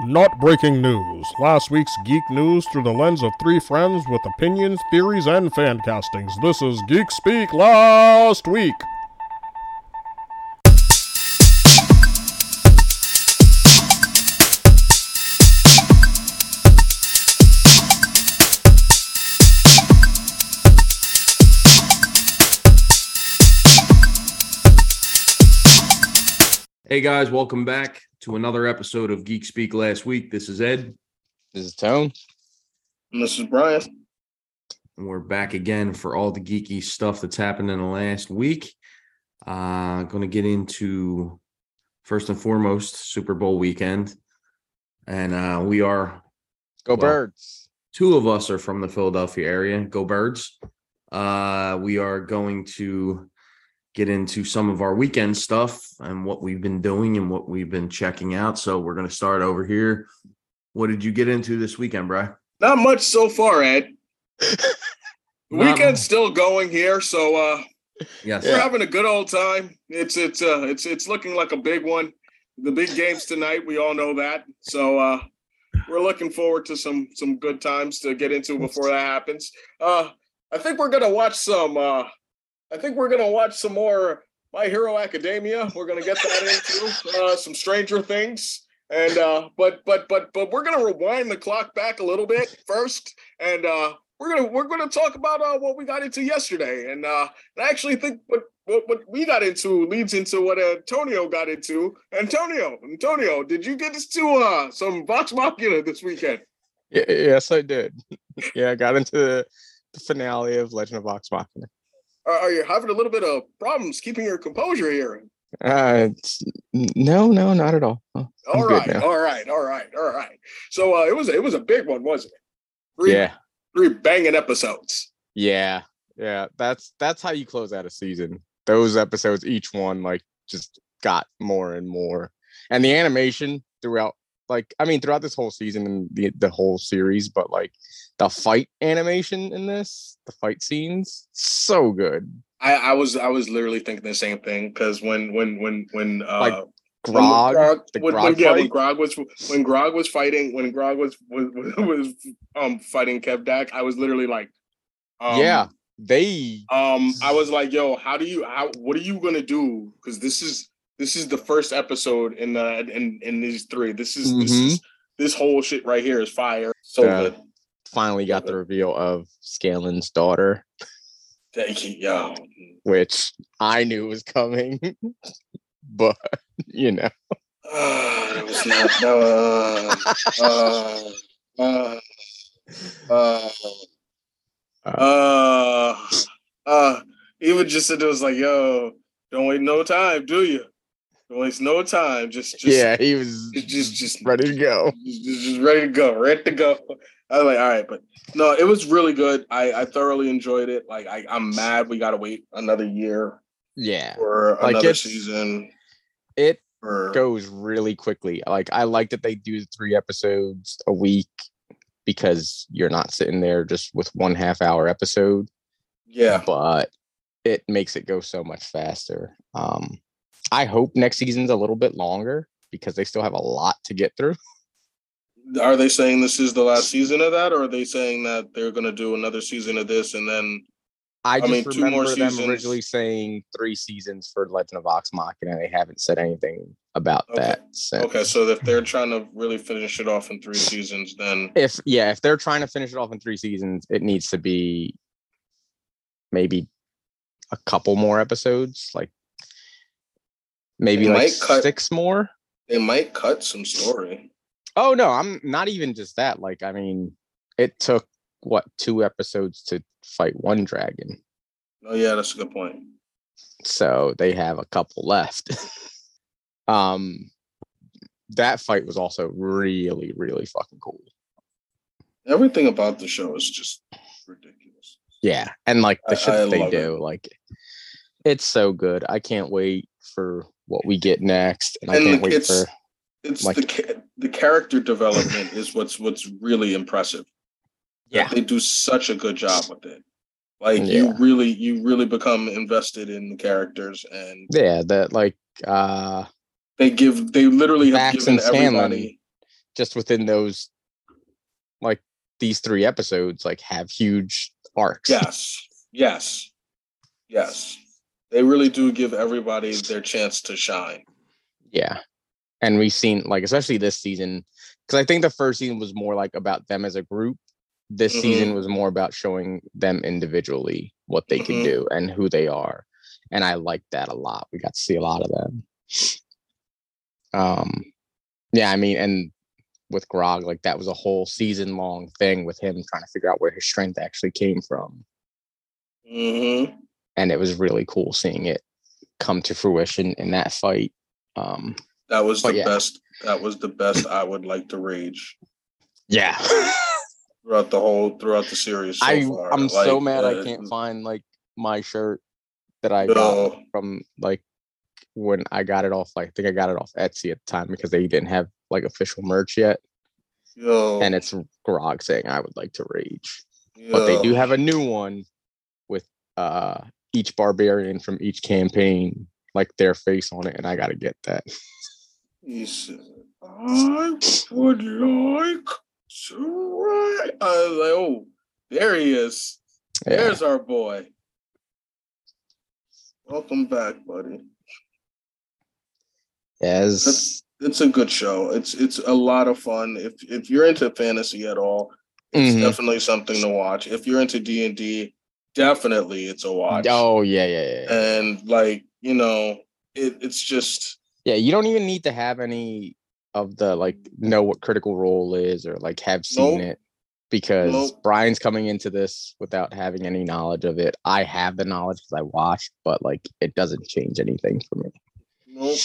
Not breaking news. Last week's geek news through the lens of three friends with opinions, theories, and fan castings. This is Geek Speak Last Week. Hey guys, welcome back to another episode of Geek Speak Last Week. This is Ed, This is Tone. And this is Brian. and we're back again for all the geeky stuff that's happened in the last week. Uh going to get into first and foremost Super Bowl weekend, and uh we are Go Well, Birds. two of us are from the Philadelphia area. Go Birds! Uh, we are going to get into some of our weekend stuff and what we've been doing and what we've been checking out. So we're going to start over here. What did you get into this weekend, Bry? Not much so far, Ed. Weekend's still going here, so uh Yes. we're having a good old time. It's it's uh it's it's looking like a big one. The big games tonight, we all know that. So uh we're looking forward to some some good times to get into before that happens. Uh I think we're gonna watch some uh I think we're gonna watch some more My Hero Academia. We're gonna get that into uh some Stranger Things. And uh but but but but we're gonna rewind the clock back a little bit first and uh we're gonna we're gonna talk about uh what we got into yesterday and uh I actually think what what, what we got into leads into what Antonio got into. Antonio, Antonio, did you get into uh some Vox Machina this weekend? Yes, I did. yeah, I got into the, the finale of Legend of Vox Machina. Are, you having a little bit of problems keeping your composure here? Uh, no, no, not at all. Oh, All right, all right, all right, all right. So uh it was it was a big one, wasn't it? Three, Yeah, three banging episodes. yeah, yeah. That's that's how you close out a season. Those episodes, each one, like just got more and more, and the animation throughout, like, I mean, throughout this whole season and the the whole series, but like the fight animation in this, the fight scenes, so good. I, I was I was literally thinking the same thing because when when when when uh Like, when Grog, when, Grog when, yeah, when? Grog was when Grog was fighting when Grog was was, was um fighting Kevdak, I was literally like, um, yeah, they Um, I was like, yo, how do you how what are you gonna do? Because this is this is the first episode in the in in these three. This is this is this whole shit right here is fire. So good. finally got the reveal of Scanlan's daughter, Thank you, yo. which I knew was coming, but you know, Ah, that was not no. Uh, uh, uh, uh, uh, even just said it was like, yo, don't wait no time, do you? Waste no time. Just, just, yeah, he was just, just, ready to go. just, just, ready to go, ready to go. I was like, all right, but no, it was really good. I, I thoroughly enjoyed it. Like, I, I'm mad we gotta wait another year Yeah, for Like, another season. it For goes really quickly. Like I like that they do three episodes a week because you're not sitting there just with one half hour episode. yeah, but it makes it go so much faster. Um, I hope next season's a little bit longer because they still have a lot to get through. are they saying this is the last season of that, or are they saying that they're gonna do another season of this and then? I just mean, two more remember them seasons. originally saying three seasons for Legend of Vox Machina, and they haven't said anything about Okay. that since. Okay, so if they're trying to really finish it off in three seasons, then If yeah, if they're trying to finish it off in three seasons, it needs to be maybe a couple more episodes, like maybe They like cut- six more. they might cut some story. Oh no, I'm not even just that. Like, I mean, it took what two episodes to fight one dragon, Oh yeah, that's a good point. so they have a couple left. um, that fight was also really, really fucking cool. Everything about the show is just ridiculous. Yeah, and like the I- shit I they love it. do, like it's so good. I can't wait for what we get next, and I can't wait it's- for It's Like- the the character development is what's what's really impressive. yeah, they do such a good job with it. Like Yeah. you really you really become invested in the characters, and yeah. That like uh they give they literally have Max given and Scanlan. everybody just within those like these three episodes like have huge arcs. Yes, yes, yes. They really do give everybody their chance to shine. Yeah. And we've seen like especially this season because I think the first season was more like about them as a group. This Mhm. season was more about showing them individually what they can Mhm. do and who they are. And I like that a lot. We got to see a lot of them. Um yeah, I mean, and with Grog, like that was a whole season long thing with him trying to figure out where his strength actually came from. hmm And it was really cool seeing it come to fruition in that fight. Um That was the yeah. best. That was the best. I would like to rage yeah. throughout the whole throughout the series. So I far. I'm so Like, mad I uh, can't find like my shirt that I got from like when I got it off. Like, I think I got it off Etsy at the time because they didn't have like official merch yet, Yo, and it's Grog saying I would like to rage, but they do have a new one with uh each barbarian from each campaign like their face on it, and I got to get that. He said, I would like to ride. I was like, oh, there he is. Yeah. There's our boy. Welcome back, buddy. As It's a good show. It's it's a lot of fun. If if you're into fantasy at all, it's Mhm. definitely something to watch. If you're into D and D, definitely it's a watch. oh yeah, yeah, yeah. And like you know, it, it's just Yeah, you don't even need to have any of the like know what critical role is or like have seen Nope. it because Nope. Brian's coming into this without having any knowledge of it. I have the knowledge because I watched, but like it doesn't change anything for me. Nope.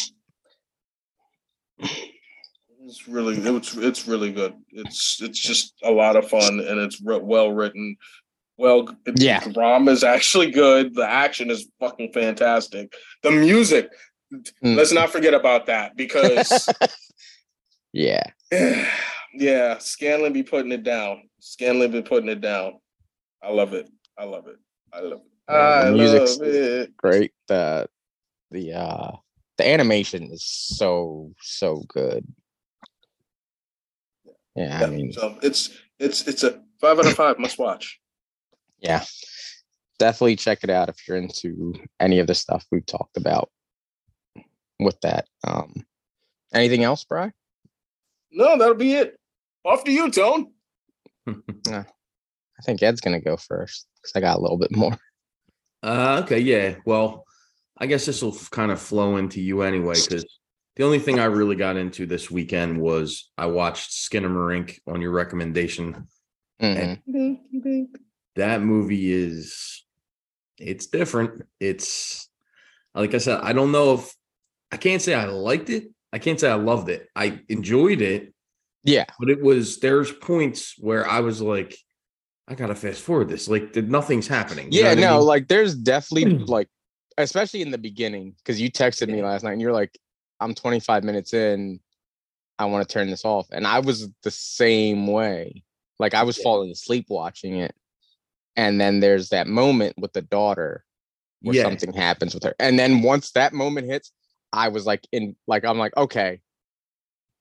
It's really it's it's really good. It's it's just a lot of fun and it's re- well written. Well, Yeah. the drama is actually good. The action is fucking fantastic. The music, Mm. let's not forget about that because Yeah. yeah, Scanlan be putting it down. Scanlan be putting it down. I love it. I love it. I love it. Yeah, the I music's- love it. Great. The the uh the animation is so so good. Yeah, I mean so it's it's it's a five out of five must watch. Yeah. Definitely check it out if you're into any of the stuff we've talked about with that. Um anything else, Bry? No, that'll be it. Off to you, Tone. I think Ed's gonna go first because I got a little bit more. Uh, okay, yeah. Well, I guess this will kind of flow into you anyway, because the only thing I really got into this weekend was I watched Skinamarink on your recommendation. Mhm. That movie is it's different. It's like I said, I don't know if I can't say I liked it. I can't say I loved it. I enjoyed it, Yeah, but it was there's points where I was like, I gotta fast forward this. Like, nothing's happening. You yeah, what I no, mean? like there's definitely like, especially in the beginning, because you texted me last night and you're like, I'm 25 minutes in, I want to turn this off, and I was the same way. Like I was Yeah. falling asleep watching it, and then there's that moment with the daughter where Yeah. something happens with her, and then once that moment hits, I was like in, like I'm like, okay,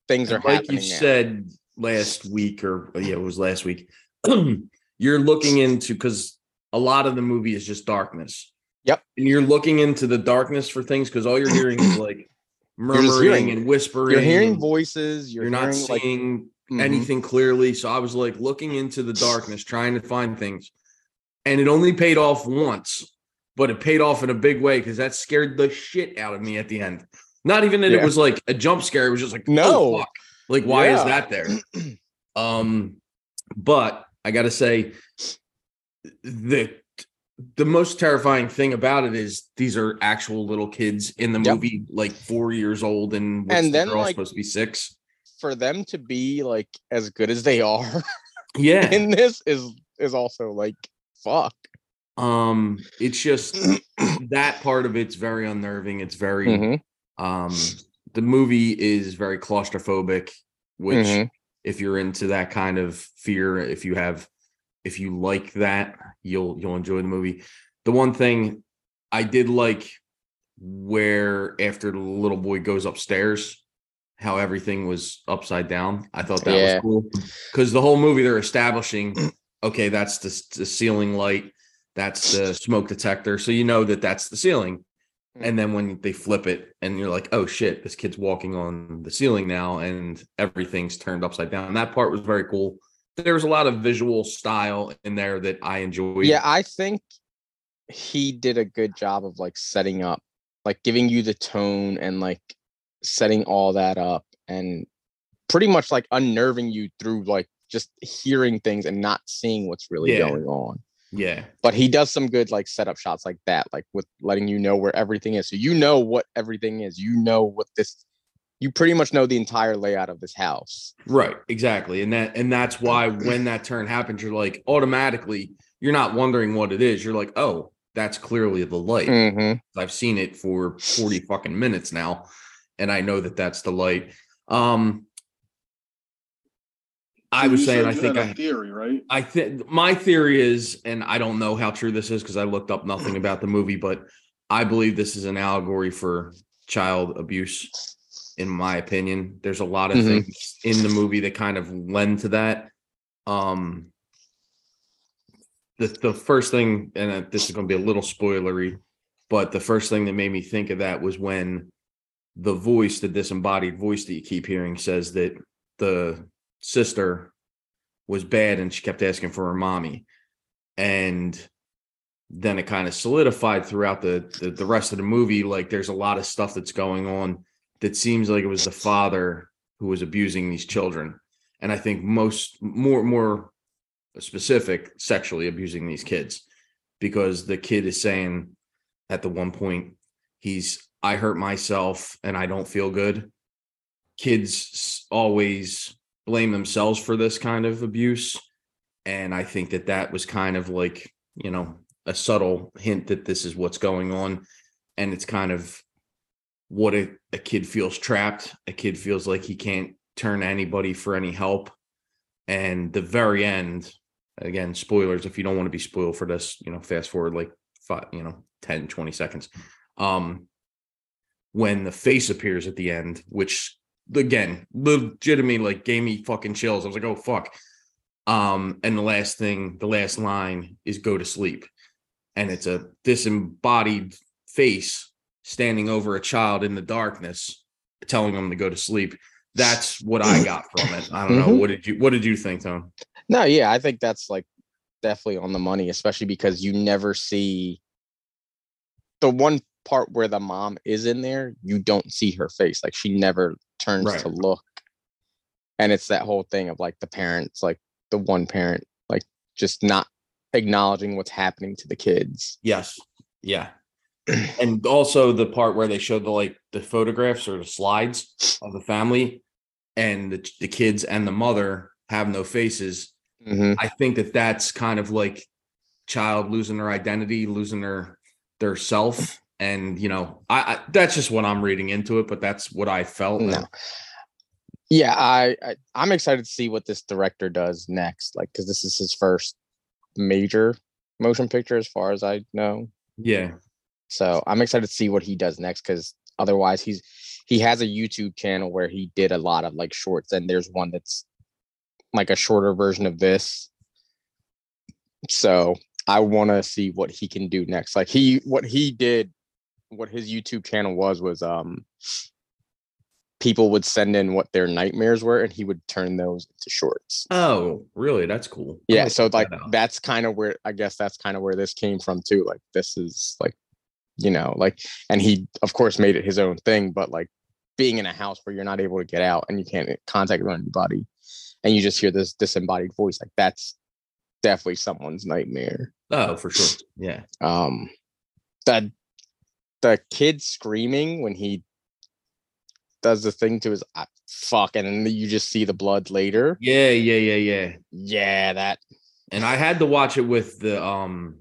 things are like you now. said last week or yeah it was last week you're looking into because a lot of the movie is just darkness Yep. and you're looking into the darkness for things because all you're hearing is like murmuring hearing- and whispering you're hearing voices, you're, you're, not hearing, like, seeing mhm. anything clearly so i was like looking into the darkness trying to find things and it only paid off once but it paid off in a big way because that scared the shit out of me at the end not even that Yeah. it was like a jump scare it was just like No. oh, fuck. like why is that there um but i gotta say the the most terrifying thing about it is these are actual little kids in the Yep. movie like four years old and And the then, girl like, supposed to be six for them to be like as good as they are yeah in this is is also like fuck. um it's just that part of it's very unnerving it's very Mhm, um the movie is very claustrophobic which mhm. if you're into that kind of fear if you have if you like that you'll you'll enjoy the movie the one thing i did like where after the little boy goes upstairs how everything was upside down. I thought that Yeah. was cool because the whole movie they're establishing, okay, that's the, the ceiling light, that's the smoke detector, so you know that that's the ceiling. And then when they flip it, and you're like, oh shit, this kid's walking on the ceiling now, and everything's turned upside down. that part was very cool. There was a lot of visual style in there that I enjoyed. Yeah, I think he did a good job of like setting up, like giving you the tone and like setting all that up and pretty much like unnerving you through like just hearing things and not seeing what's really Yeah. going on. yeah, But he does some good like setup shots like that, like with letting you know where everything is. So you know what everything is. You know what this you pretty much know the entire layout of this house. Right, exactly. And that and that's why when that turn happens, you're like automatically you're not wondering what it is. You're like, oh, that's clearly the light. Mm-hmm. I've seen it for 40 fucking minutes now, and I know that that's the light. Um I So was saying I think I theory, right? I think my theory is, and I don't know how true this is because I looked up nothing about the movie, but I believe this is an allegory for child abuse. In my opinion, there's a lot of Mhm. things in the movie that kind of lend to that. Um, the the first thing, and uh, this is going to be a little spoilery, but the first thing that made me think of that was when the voice, the disembodied voice that you keep hearing, says that the sister was bad and she kept asking for her mommy. And then it kind of solidified throughout the, the the rest of the movie like there's a lot of stuff that's going on that seems like it was the father who was abusing these children. And i think most more more specific sexually abusing these kids. Because the kid is saying at the one point he's i hurt myself and i don't feel good. Kids always blame themselves for this kind of abuse. And i think that that was kind of like you know a subtle hint that this is what's going on. And it's kind of what a, a kid feels trapped. A kid feels like he can't turn to anybody for any help. And the very end again spoilers if you don't want to be spoiled for this you know fast forward like five you know 10 20 seconds. Um when the face appears at the end which again legitimately like gave me fucking chills. I was like oh fuck. Um and the last thing the last line is go to sleep. And it's a disembodied face standing over a child in the darkness telling them to go to sleep. That's what i got from it. I don't know. Mhm. what did you what did you think Tone? No, yeah, I think that's like definitely on the money, especially because you never see the one part where the mom is in there, you don't see her face. Like she never turns Right. to look. And it's that whole thing of like the parents, like the one parent, like just not acknowledging what's happening to the kids. Yes. Yeah. and also the part where they showed the like the photographs or the slides of the family and the, the kids and the mother have no faces. Mhm. I think that that's kind of like child losing their identity, losing their their self. And you know, I, I that's just what I'm reading into it, but that's what I felt. No. Yeah, I, I I'm excited to see what this director does next. Like, because this is his first major motion picture, as far as I know. Yeah. So I'm excited to see what he does next because otherwise he's he has a YouTube channel where he did a lot of like shorts and there's one that's like a shorter version of this. So I want to see what he can do next. Like he what he did what his YouTube channel was was um people would send in what their nightmares were and he would turn those into shorts. Oh, really? That's cool. Yeah, so like that that's kind of where I guess that's kind of where this came from too. Like this is like, you know, like, and he of course made it his own thing, but like being in a house where you're not able to get out and you can't contact anybody, and you just hear this disembodied voice, like that's definitely someone's nightmare. Oh, for sure. Yeah. Um, that the kid screaming when he does the thing to his uh, fuck, and then you just see the blood later. Yeah, yeah, yeah, yeah. Yeah, that And I had to watch it with the um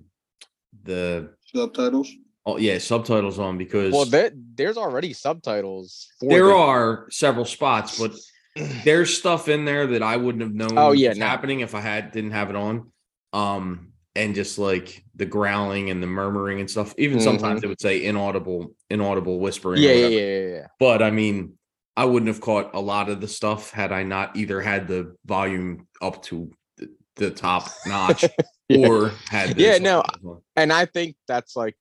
the Subtitles. oh yeah, subtitles on because Well, there, there's already subtitles. For there the- are several spots, but there's stuff in there that I wouldn't have known Oh, yeah, was no. happening if I had didn't have it on. Um and just like the growling and the murmuring and stuff. Even sometimes it would say inaudible, inaudible whispering. Mm-hmm. Yeah, yeah, yeah, yeah. But I mean, I wouldn't have caught a lot of the stuff had I not either had the volume up to the, the top notch Yeah. or had the Yeah, no, and I think that's like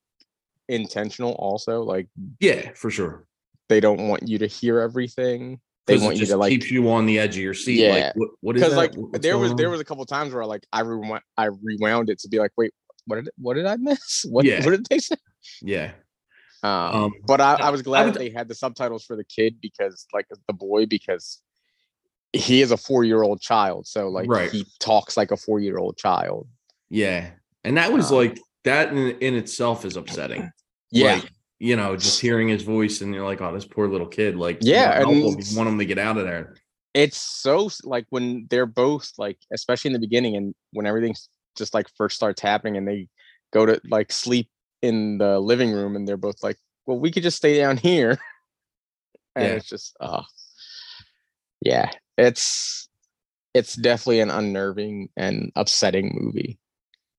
intentional also. Like yeah, for sure. they don't want you to hear everything. They want you just to like keeps you on the edge of your seat. Yeah. Like, what, what is because that? like What's there was going there was a couple times where like I rewound I rewound it to be like, wait, what did what did I miss? What Yeah. what did they say? yeah, Um, Um, but I, I was I glad would- that they had the subtitles for the kid because like the boy because he is a four year old child, so like Right. he talks like a four year old child. yeah, and that was Um, like that in, in itself is upsetting. Yeah, Like, you know, just hearing his voice and you're like, oh, this poor little kid. Like, Yeah, and you want him to get out of there. it's so like when they're both like, especially in the beginning and when everything s- just like first starts happening and they go to like sleep in the living room and they're both like, well, we could just stay down here. And Yeah. it's just, oh, yeah, it's it's definitely an unnerving and upsetting movie.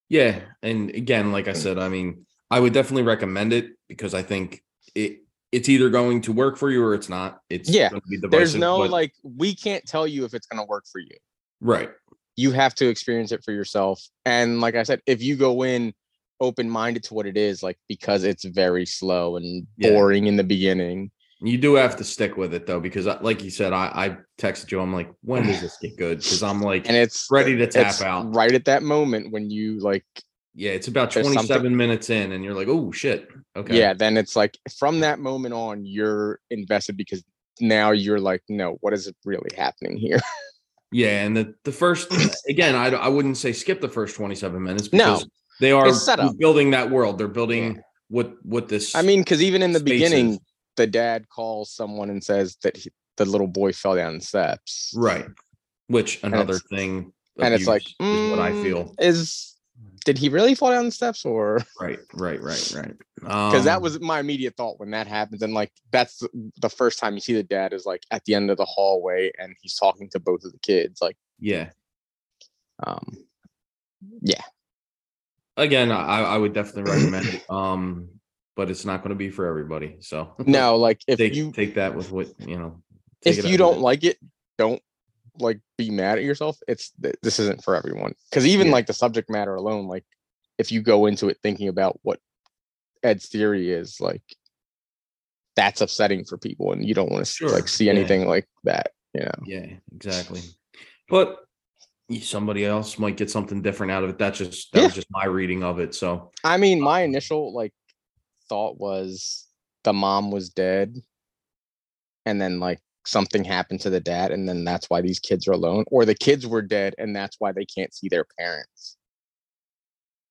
Yeah, and again, like I mm. said, I mean, I would definitely recommend it because I think it it's either going to work for you or it's not. It's Yeah, be There's no but- like, we can't tell you if it's gonna work for you. right. you have to experience it for yourself. And like I said, if you go in open minded to what it is, like because it's very slow and Yeah. boring in the beginning. You do have to stick with it though, because uh, like you said, I, I texted you. I'm like, when does this get good? Because I'm like And it's ready to tap out. right at that moment when you like Yeah, it's about 27 something- minutes in, and you're like, oh shit. Okay. yeah, then it's like from that moment on, you're invested because now you're like, no, what is really happening here? Yeah, and the the first again, I I wouldn't say skip the first 27 minutes No, because they are building that world. They're building what what this. I mean, because even in the beginning, the dad calls someone and says that he, the little boy fell down the steps. right. Which another it's- thing, And it's like, is what I mm, feel. Is did he really fall down the steps or Right, right, right, right. because that Um, was my immediate thought when that happens and like that's the- the first time you see the dad is like at the end of the hallway and he's talking to both of the kids like yeah. um yeah Again, I I would definitely recommend it. Um, but it's not going to be for everybody. So no like if take you take that with what you know. if you don't it- like it don't like be mad at yourself it's this isn't for everyone because even Yeah. like the subject matter alone like if you go into it thinking about what ed's theory is like that's upsetting for people and you don't want to Sure, like see yeah. anything like that you know Yeah, exactly. But somebody else might get something different out of it. That's just that was just my reading of it. So I mean, my um, initial like thought was the mom was dead, and then like something happened to the dad, and then that's why these kids are alone, or the kids were dead, and that's why they can't see their parents.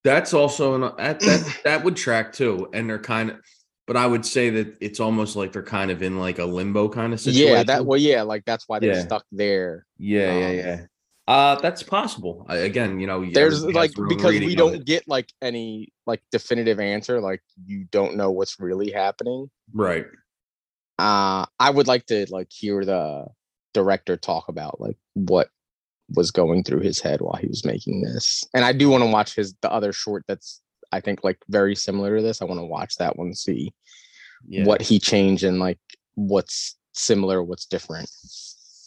that's also an that that, that would track too. And they're kind of but I would say that it's almost like they're kind of in like a limbo kind of situation. Yeah, that well, yeah, like that's why they're Yeah. stuck there. yeah, yeah, um, yeah. Uh that's possible. I, again, you know, There's like because we don't get like any like definitive answer, like you don't know what's really happening. right. Uh i would like to like hear the director talk about like what was going through his head while he was making this and i do want to watch his the other short that's i think like very similar to this i want to watch that one see Yeah. what he changed and like what's similar what's different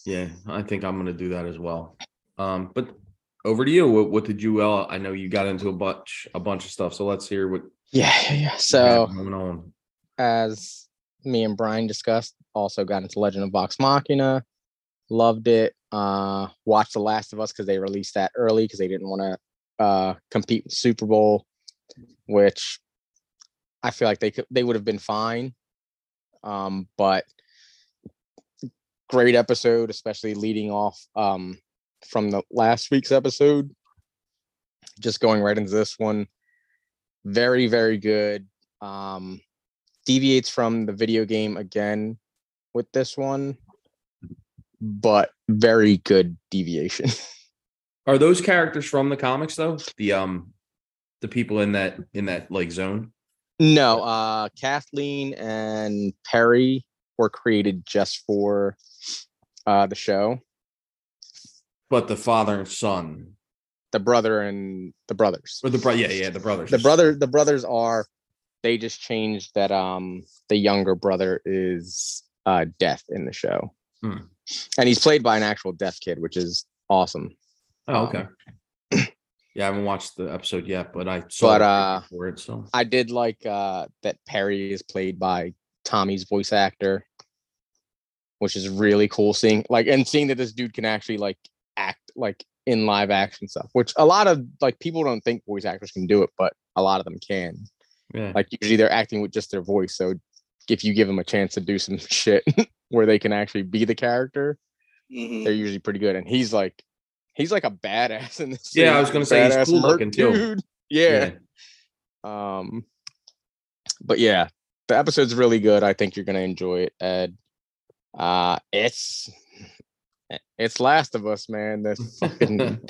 Yeah, I think I'm gonna do that as well. Um, but over to you. What, what did you? Uh, I know you got into a bunch, a bunch of stuff. So let's hear what. yeah yeah, yeah. so as me and Brian discussed, also got into Legend of Vox Machina, loved it. Uh, watched The Last of Us because they released that early because they didn't want to uh, compete with Super Bowl, which I feel like they could they would have been fine. Um, but great episode, especially leading off um, from the last week's episode. Just going right into this one, very very good. Um, deviates from the video game again with this one, but very good deviation. Are those characters from the comics though? The um, the people in that in that like zone. no, uh Kathleen and Perry were created just for uh the show. But the father and son, The brother and the brothers. or the bro, yeah, yeah, the brothers. The brother the brothers are they just changed that um the younger brother is uh, death in the show, Hmm. and he's played by an actual deaf kid, which is awesome. Oh, Um, okay. yeah, I haven't watched the episode yet, but I saw But, uh, for it. So I did like uh, that Perry is played by Tommy's voice actor, which is really cool. Seeing like and seeing that this dude can actually like act like in live action stuff, which a lot of like people don't think voice actors can do it, but a lot of them can. Yeah, Like usually they're acting with just their voice. So if you give them a chance to do some shit where they can actually be the character, Mhm. they're usually pretty good. And he's like, he's like a badass in this. Yeah, I was gonna say, he's badass cool looking, too. dude. Yeah. Um, but yeah, the episode's really good. I think you're gonna enjoy it, Ed. Uh, it's it's Last of Us, man. That's fucking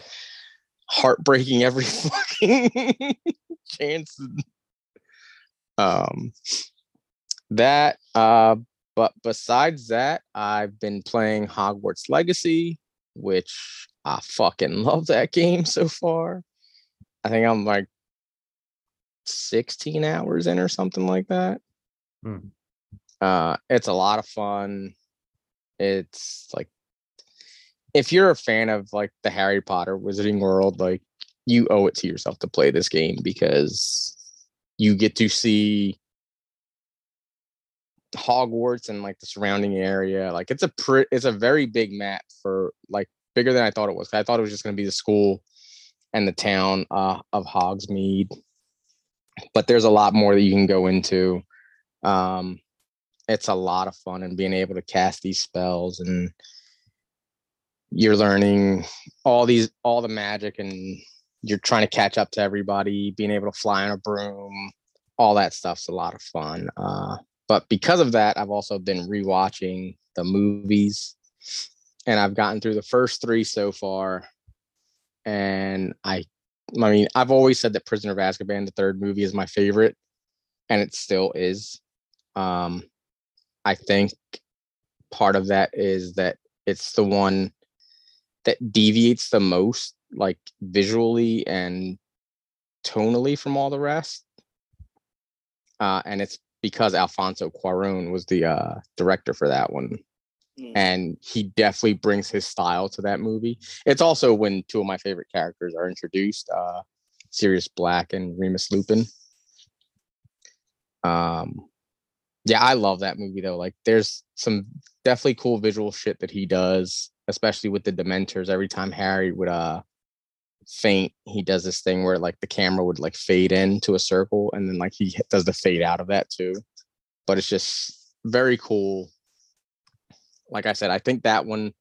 heartbreaking every fucking chance. Um, that uh, but besides that, I've been playing Hogwarts Legacy, which I fucking love that game so far. I think I'm like 16 hours in or something like that. Hmm. Uh, it's a lot of fun. It's like if you're a fan of like the Harry Potter Wizarding World, like you owe it to yourself to play this game because you get to see Hogwarts and like the surrounding area. Like it's a it's a very big map for like bigger than I thought it was. I thought it was just going to be the school and the town uh, of Hogsmeade, but there's a lot more that you can go into. Um, it's a lot of fun and being able to cast these spells and you're learning all these all the magic and you're trying to catch up to everybody being able to fly on a broom all that stuff's a lot of fun uh, but because of that i've also been rewatching the movies and i've gotten through the first three so far and i i mean i've always said that prisoner of azkaban the third movie is my favorite and it still is um i think part of that is that it's the one that deviates the most like visually and tonally from all the rest. Uh and it's because alfonso cuaron was the uh director for that one. Mm. and he definitely brings his style to that movie. It's also when two of my favorite characters are introduced uh sirius black and remus lupin. Um yeah i love that movie though. Like there's some definitely cool visual shit that he does especially with the dementors. Every time harry would uh faint he does this thing where like the camera would like fade into a circle and then like he does the fade out of that too but it's just very cool like i said i think that one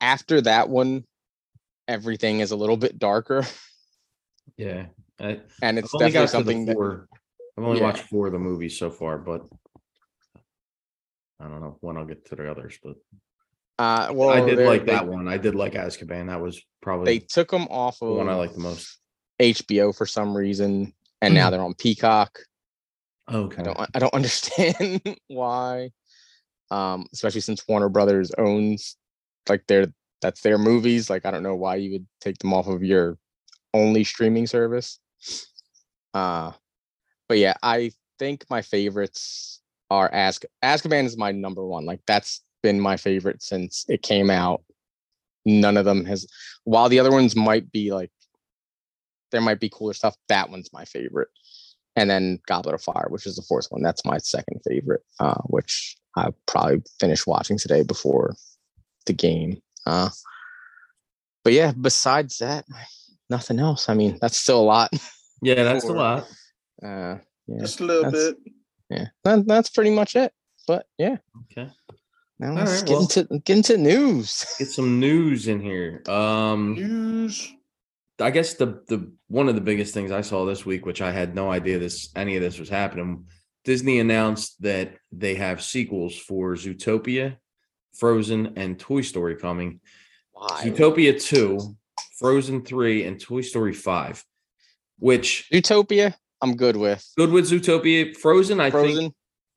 after that one everything is a little bit darker yeah. I, and I've it's only definitely something that. I've only Yeah. watched four of the movies so far, but I don't know when I'll get to the others. But uh well I did like they, that one. I did like Azkaban. That was probably they took them off the of one I like the most. hbo for some reason and now they're on peacock Okay. I don't I don't understand why. Um, especially since Warner Brothers owns like their that's their movies. Like I don't know why you would take them off of your only streaming service. Uh but yeah, I think my favorites are Ask Azkaban is my number one. Like that's been my favorite since it came out. None of them has while the other ones might be like there might be cooler stuff, that one's my favorite and then Goblet of Fire, which is the fourth one. That's my second favorite, uh, which I'll probably finished watching today before the game. Uh, but yeah, besides that, nothing else. I mean, that's still a lot. Yeah, that's a lot. Uh, yeah, Just a little bit. yeah, that, that's pretty much it. But yeah, Okay. Now let's right, get well- into get into news. Get some news in here. Um News. I guess the the one of the biggest things I saw this week, which I had no idea this any of this was happening, Disney announced that they have sequels for Zootopia, Frozen, and Toy Story coming. Why? Zootopia 2, Frozen 3, and Toy Story 5. Which Zootopia, I'm good with. good with Zootopia. Frozen, I Frozen, think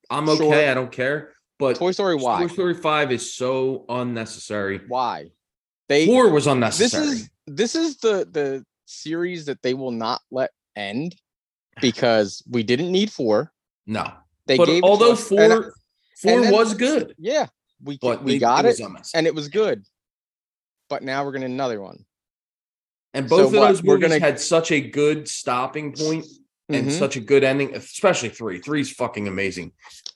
I'm okay. sure. I don't care. But Toy Story, why? Toy Story 5 is so unnecessary. Why? They Four was unnecessary. this is this is the the series that they will not let end because we didn't need four. no. They but gave although us- and four Four then- was good, Yeah, we but we they- got was it, and it was good. But now we're getting another one. And So both of what, those we're movies gonna- had such a good stopping point and Mhm. such a good ending, especially three. Three's fucking amazing.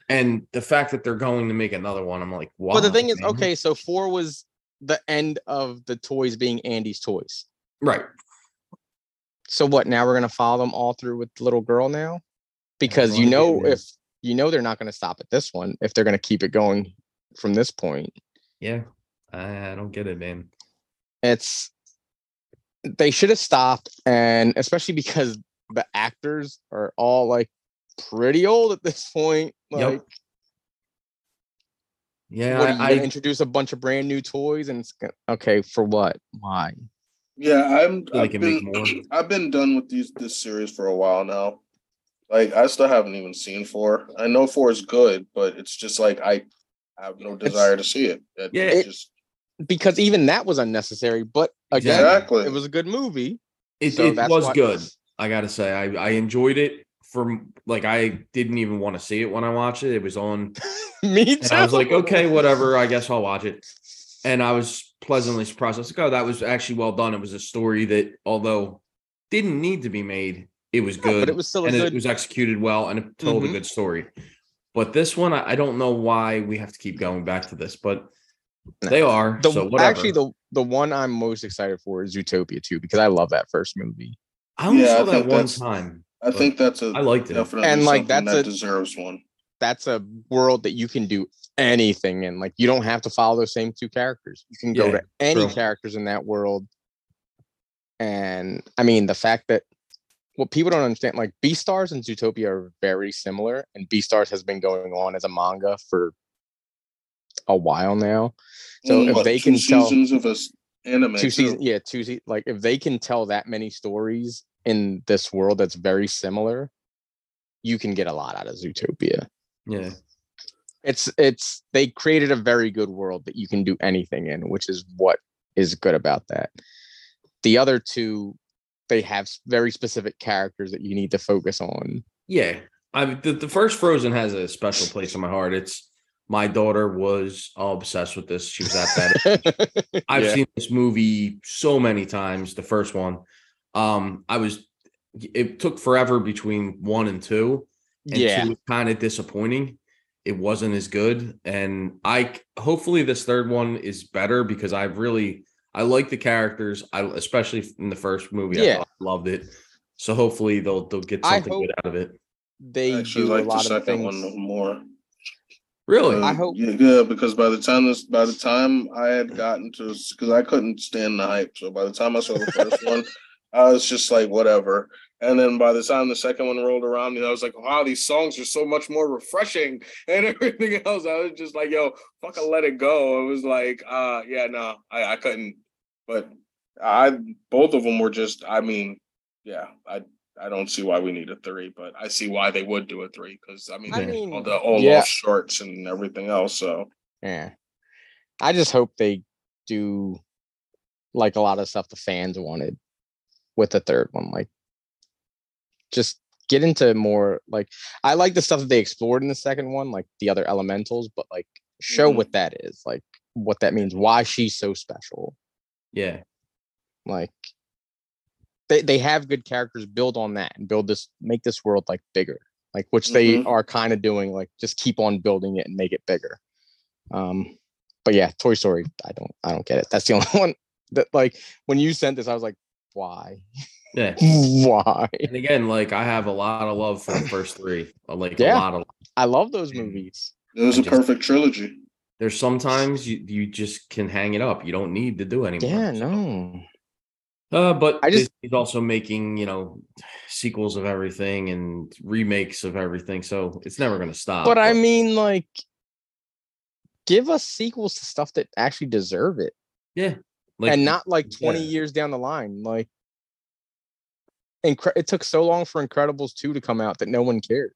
And the fact that they're going to make another one, I'm like, wow. But the thing is, okay, so four was the end of the toys being Andy's toys. Right. So what? Now we're gonna follow them all through with the little girl now, because you know if you know they're not gonna stop at this one if they're gonna keep it going from this point. Yeah. I don't get it, man. It's they should have stopped, and especially because the actors are all like pretty old at this point. Yep. Like, Yeah. what I, I introduce a bunch of brand new toys and it's okay for what? Why? Yeah, I'm. I've been, more. I've been done with these this series for a while now. Like I still haven't even seen four. I know four is good, but it's just like I have no desire to see it. It- Yeah. it It- just Because even that was unnecessary. But again, Exactly. it was a good movie. it, so it was good. I gotta say, I, I enjoyed it from like I didn't even want to see it when I watched it. It was on Me too. and I was like, okay, whatever. I guess I'll watch it. And I was pleasantly surprised. I was like, oh, that was actually well done. It was a story that, although didn't need to be made, it was No, good. but it was still a and it was executed well and it told a Mhm. good story. But this one, I, I don't know why we have to keep going back to this, but No. they are. the, so actually, the the one I'm most excited for is Zootopia 2 because I love that first movie. I only Yeah, I saw that one time. I think that's a I liked it. definitely And, like, that's that a- deserves one. That's a world that you can do anything in. Like you don't have to follow those same two characters. You can go Yeah, to any true. characters in that world. And I mean the fact that what people don't understand, like Beastars and Zootopia are very similar, and Beastars has been going on as a manga for a while now. So Mm, if what, they two can tell seasons of us anime, two seasons yeah two se- like if they can tell that many stories in this world that's very similar you can get a lot out of zootopia Yeah. it's it's they created a very good world that you can do anything in which is what is good about that the other two they have very specific characters that you need to focus on Yeah. I the, the first Frozen has a special place in my heart. It's my daughter was all obsessed with this. She was at that I've Yeah. seen this movie so many times. The first one, um, I was. It took forever between one and two, and yeah two was kind of disappointing. It wasn't as good, and I hopefully this third one is better because I really I like the characters. I especially in the first movie, I Yeah. thought loved it. So hopefully they'll they'll get something good out of it. they I actually do a like the lot of second things one more. Really, Uh, I hope- Yeah, yeah, because by the time this, by the time I had gotten to, because I couldn't stand the hype, so by the time I saw the first one, I was just like, whatever. And then by the time the second one rolled around, you know, I was like, wow, these songs are so much more refreshing and everything else. I was just like, yo, fucking let it go. It was like, uh, yeah, no, I, I couldn't. But I, both of them were just, I mean, yeah, I, I don't see why we need a three, but I see why they would do a three because I mean, I mean, all the Olaf yeah. shorts and everything else. So Yeah. I just hope they do like a lot of stuff the fans wanted with the third one. Like just get into more like I like the stuff that they explored in the second one, like the other elementals, but like show Mhm. what that is, like what that means, why she's so special. yeah, Like they, they have good characters, build on that and build this make this world like bigger. Like which they Mhm. are kind of doing, like just keep on building it and make it bigger. Um but yeah, Toy Story, I don't I don't get it. That's the only one that like when you sent this, I was like, why? yeah. why? And again, like I have a lot of love for the first three. Like Yeah. a lot of I love those movies. it was I a just- perfect trilogy. there's sometimes you, you just can hang it up. You don't need to do anymore. Yeah, So, no. Uh, but I just- he's also making, you know, sequels of everything and remakes of everything. So it's never going to stop. But I mean, like, give us sequels to stuff that actually deserve it. yeah, like, and not like 20 yeah. years down the line. Like, Incre- it took so long for Incredibles 2 to come out that no one cared.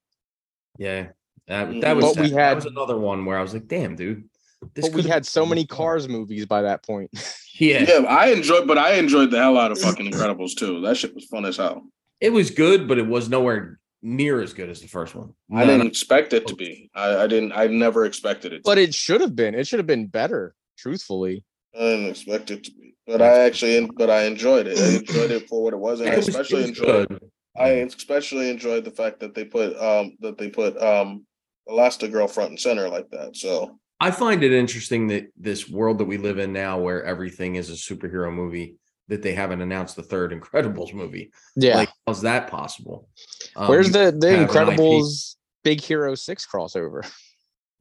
yeah, that, that was But we that, had- was another one where I was like, damn, dude. This but we had so many. Cars movies by that point. Yeah, Yeah, I enjoyed, but I enjoyed the hell out of fucking Incredibles too. That shit was fun as hell. it was good, but it was nowhere near as good as the first one. I didn't expect it to be. I, I didn't. I never expected it. To But it should have been. It should have been better, truthfully. I didn't expect it to be. But I actually, but I enjoyed it. I enjoyed it for what it was, and I It was- it especially was enjoyed. good. I especially enjoyed the fact that they put um that they put um Elastigirl front and center like that. So I find it interesting that this world that we live in now, where everything is a superhero movie, that they haven't announced the third Incredibles movie. Yeah. Like, how's that possible? Um, Where's the the have an IP. Incredibles Big Hero Six crossover?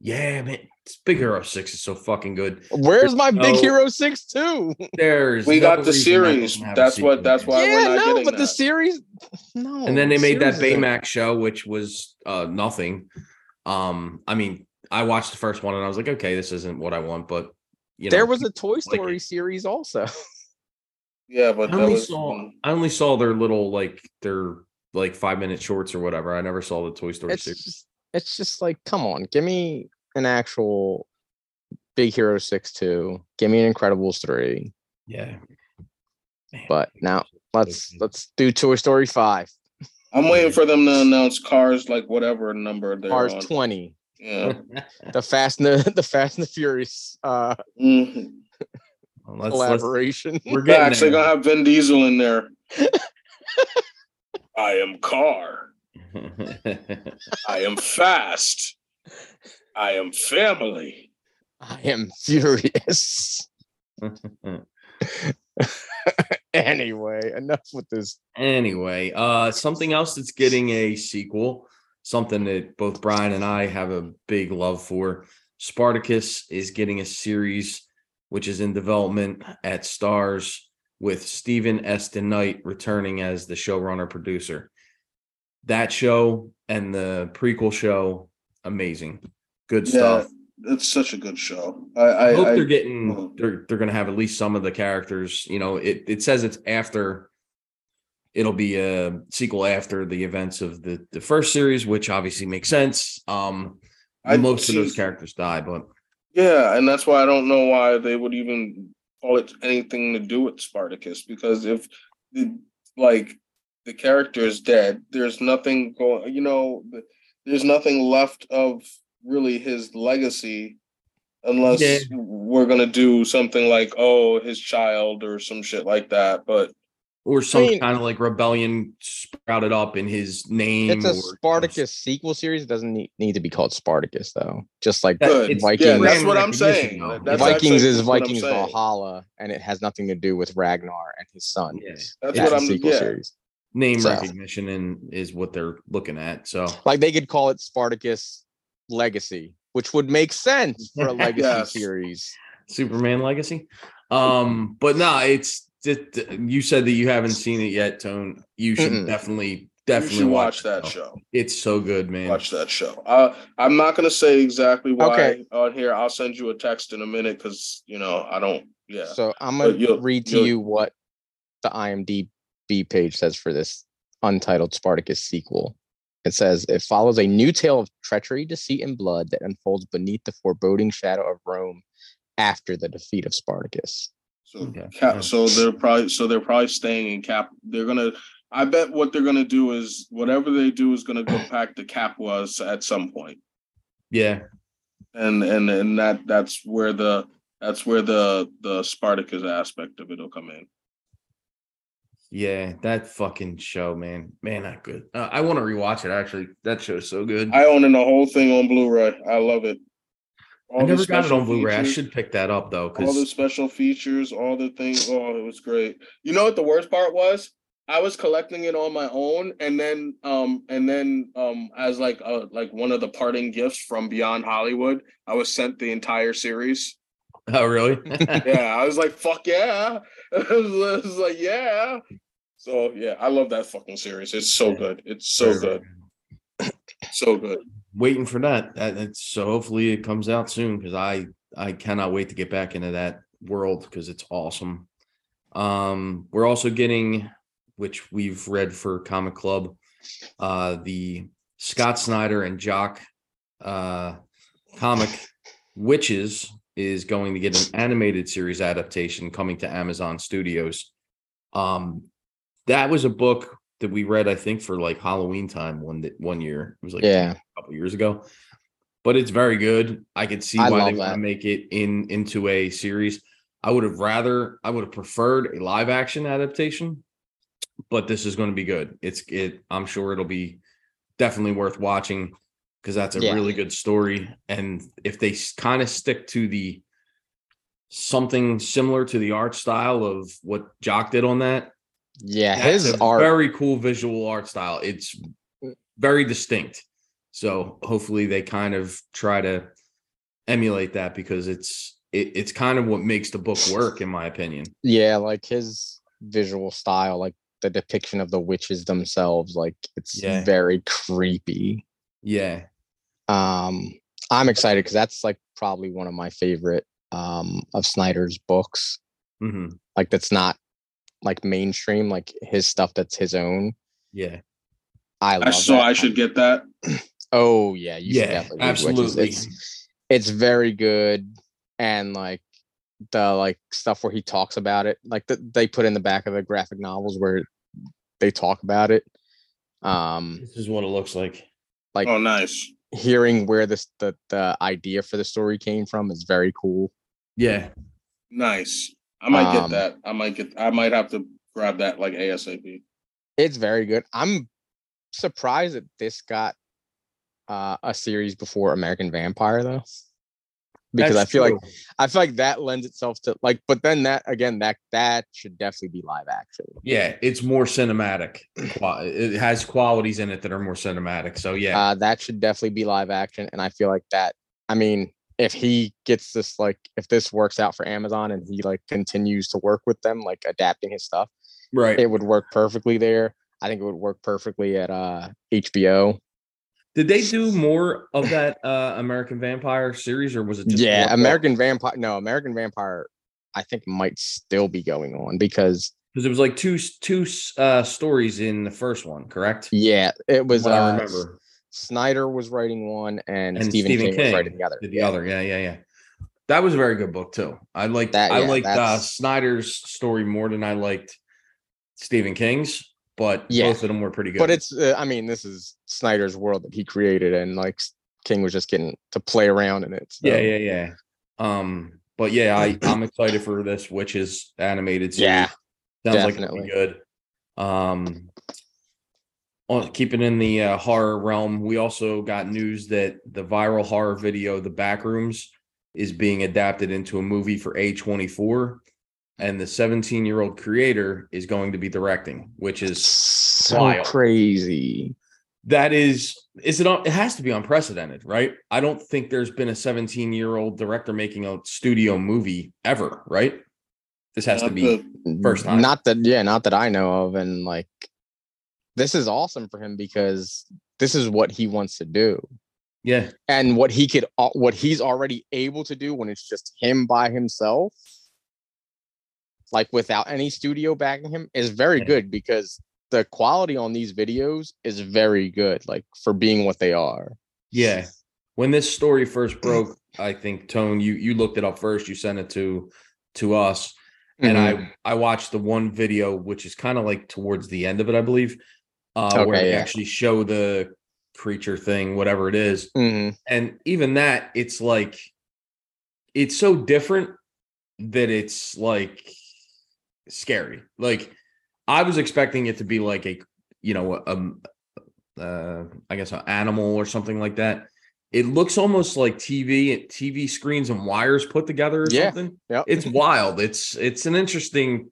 Yeah, man, it's Big Hero Six is so fucking good. Where's my Big Hero Six too? There's we no got the series. doesn't have a That's what. That's man. why we're yeah, not no, getting but the series, no. And then they the made that series isn't- Baymax show, which was uh nothing. Um, I mean, I watched the first one and I was like, okay, this isn't what I want, but you know, There was a Toy Story it. series also. Yeah, but I only was. saw I only saw their little like their like five minute shorts or whatever. I never saw the Toy Story It's series. just, it's just like, come on, give me an actual Big Hero Six two. Give me an Incredibles three. Yeah. Man, But now Hero Six is Let's so let's do Toy Story five. I'm waiting for them to announce cars like whatever number they're Cars on. twenty. Yeah. The Fast and the, the Fast and the Furious uh Mhm. Well, let's, let's, collaboration. we're getting actually there. gonna have Vin Diesel in there. I am car. I am fast. I am family. I am furious. anyway, enough with this. anyway, uh something else that's getting a sequel, something that both Brian and I have a big love for. Spartacus is getting a series which is in development at Starz with Steven S. DeKnight returning as the showrunner producer. That show and the prequel show, amazing. Good Yeah, stuff. it's such a good show. I I, I hope I they're getting they're they're gonna have at least some of the characters. You know, it it says it's after it'll be a sequel after the events of the the first series, which obviously makes sense. Um I most of those characters die, but Yeah, and that's why I don't know why they would even call it anything to do with Spartacus because if the like the character is dead, there's nothing going. You know, there's nothing left of really his legacy unless Yeah. we're gonna do something like oh his child or some shit like that. But or some mean- kind of like rebellion sprouted up in his name. It's a or, you know, Spartacus sequel series. It doesn't need, need to be called Spartacus though. Just like good, Vikings. yeah, that's what I'm saying. That's Vikings is Vikings. Valhalla, and it has nothing to do with Ragnar and his son. Yeah. That's It's what a I'm- sequel yeah. series. name So- recognition and is what they're looking at. So Like they could call it Spartacus Legacy, which would make sense for a legacy Yes. series. Superman Legacy. Um, but no, it's just you said that you haven't seen it yet, Tone. You should Mm-mm. definitely definitely should watch the that show. show. It's so good, man. Watch that show. Uh, I'm not gonna say exactly why Okay. on here. I'll send you a text in a minute because you know I don't. Yeah. So I'm gonna you'll- read to you'll- you what the IMDb page says for this untitled Spartacus sequel. It says it follows a new tale of treachery, deceit, and blood that unfolds beneath the foreboding shadow of Rome after the defeat of Spartacus. So, Okay. cap, so they're probably so they're probably staying in Cap. They're gonna. I bet what they're gonna do is whatever they do is gonna go back to Capua at some point, Yeah, and and and that that's where the that's where the the Spartacus aspect of it'll come in. yeah, that fucking show, man, man, not good. Uh, I want to rewatch it. Actually, that show's so good. I, I own the whole thing on Blu-ray. I love it. All the never got it on Blu-ray. I should pick that up though, all the special features, all the things. Oh, it was great. You know what the worst part was? I was collecting it on my own, and then um and then um as like a like one of the parting gifts from Beyond Hollywood, I was sent the entire series. oh really? Yeah, I was like, fuck yeah. I was, I was like, yeah. So yeah, I love that fucking series. It's so good. It's so good. So good. Waiting for that. So hopefully it comes out soon because I I cannot wait to get back into that world because it's awesome. Um, we're also getting, which we've read for Comic Club, uh, the Scott Snyder and Jock uh comic Wytches is going to get an animated series adaptation coming to Amazon Studios. Um, that was a book that we read, I think, for like Halloween time one that one year. It was like Yeah. a couple years ago. But it's very good. I could see I why they want to make it in into a series. I would have rather I would have preferred a live action adaptation, but this is going to be good. It's it I'm sure it'll be definitely worth watching because that's a Yeah. really good story. And if they kind of stick to the something similar to the art style of what Jock did on that, Yeah, that's his art. very cool visual art style. It's very distinct. So hopefully they kind of try to emulate that because it's it, it's kind of what makes the book work, in my opinion. yeah, like his visual style, like the depiction of the witches themselves, like it's Yeah. very creepy. Yeah. Um, I'm excited because that's like probably one of my favorite um of Snyder's books. hmm Like that's not like mainstream, like his stuff that's his own. Yeah. I love I so that. I should get that. Oh yeah, you should Yeah. definitely. Absolutely. It's it's very good, and like the like stuff where he talks about it, like the, they put in the back of the graphic novels where they talk about it. Um, This is what it looks like. like Oh, nice. hearing where this the the idea for the story came from is very cool. Yeah. Nice. I might get Um, that. I might get. I might have to grab that like ASAP. It's very good. I'm surprised that this got uh, a series before American Vampire though, because That's I feel like. I feel like that lends itself to like, but then that again, that that should definitely be live action. yeah, it's more cinematic. It has qualities in it that are more cinematic. So yeah. Uh, that should definitely be live action, and I feel like that. I mean, if he gets this, like, if this works out for Amazon and he like continues to work with them, like adapting his stuff, right. it would work perfectly there. I think it would work perfectly at uh HBO. Did they do more of that uh American Vampire series or was it just yeah, American Vampire. No, American Vampire. I think might still be going on because Because it was like two two uh stories in the first one, correct? yeah, it was. I uh, remember. Snyder was writing one, and, And Stephen, Stephen King, King was writing the other. The other, yeah, yeah, yeah. That was a very good book too. I liked That- I yeah, liked uh, Snyder's story more than I liked Stephen King's, but Yeah. both of them were pretty good. But it's, uh, I mean, this is Snyder's world that he created, and like King was just getting to play around in it. so- yeah, yeah, yeah. Um, but yeah, I I'm excited for this Wytches animated series. Yeah, Sounds like it'll be good. Um, keeping in the uh, horror realm, we also got news that the viral horror video, The Backrooms, is being adapted into a movie for A24, and the 17 year old creator is going to be directing, which is so wild. crazy. that is is it it has to be unprecedented right i don't think there's been a 17 year old director making a studio movie ever right this has to be the- First time. Not that, yeah, not that I know of, and like, this is awesome for him because this is what he wants to do. yeah and what he could what he's already able to do when it's just him by himself like without any studio backing him is very Yeah. good because the quality on these videos is very good like for being what they are yeah when this story first broke i think tone you you looked it up first you sent it to to us and Mhm. i i watched the one video which is kind of like towards the end of it i believe uh where they yeah. actually show the creature thing whatever it is Mhm. and even that it's like it's so different that it's like scary like i was expecting it to be like a you know um uh i guess an animal or something like that it looks almost like tv tv screens and wires put together or Yeah. something Yep. it's wild it's it's an interesting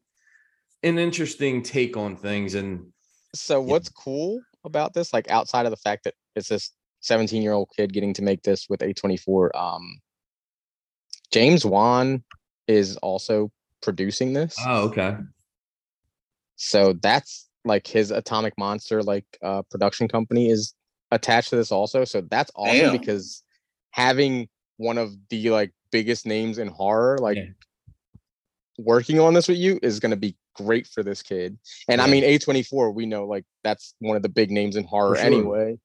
an interesting take on things and so what's cool about this like outside of the fact that it's this 17 year old kid getting to make this with a24 um james wan is also producing this oh okay so that's like his atomic monster like uh production company is attached to this also so that's awesome Damn. because having one of the like biggest names in horror like Yeah. working on this with you is going to be great for this kid and i mean a24 we know like that's one of the big names in horror sure. anyway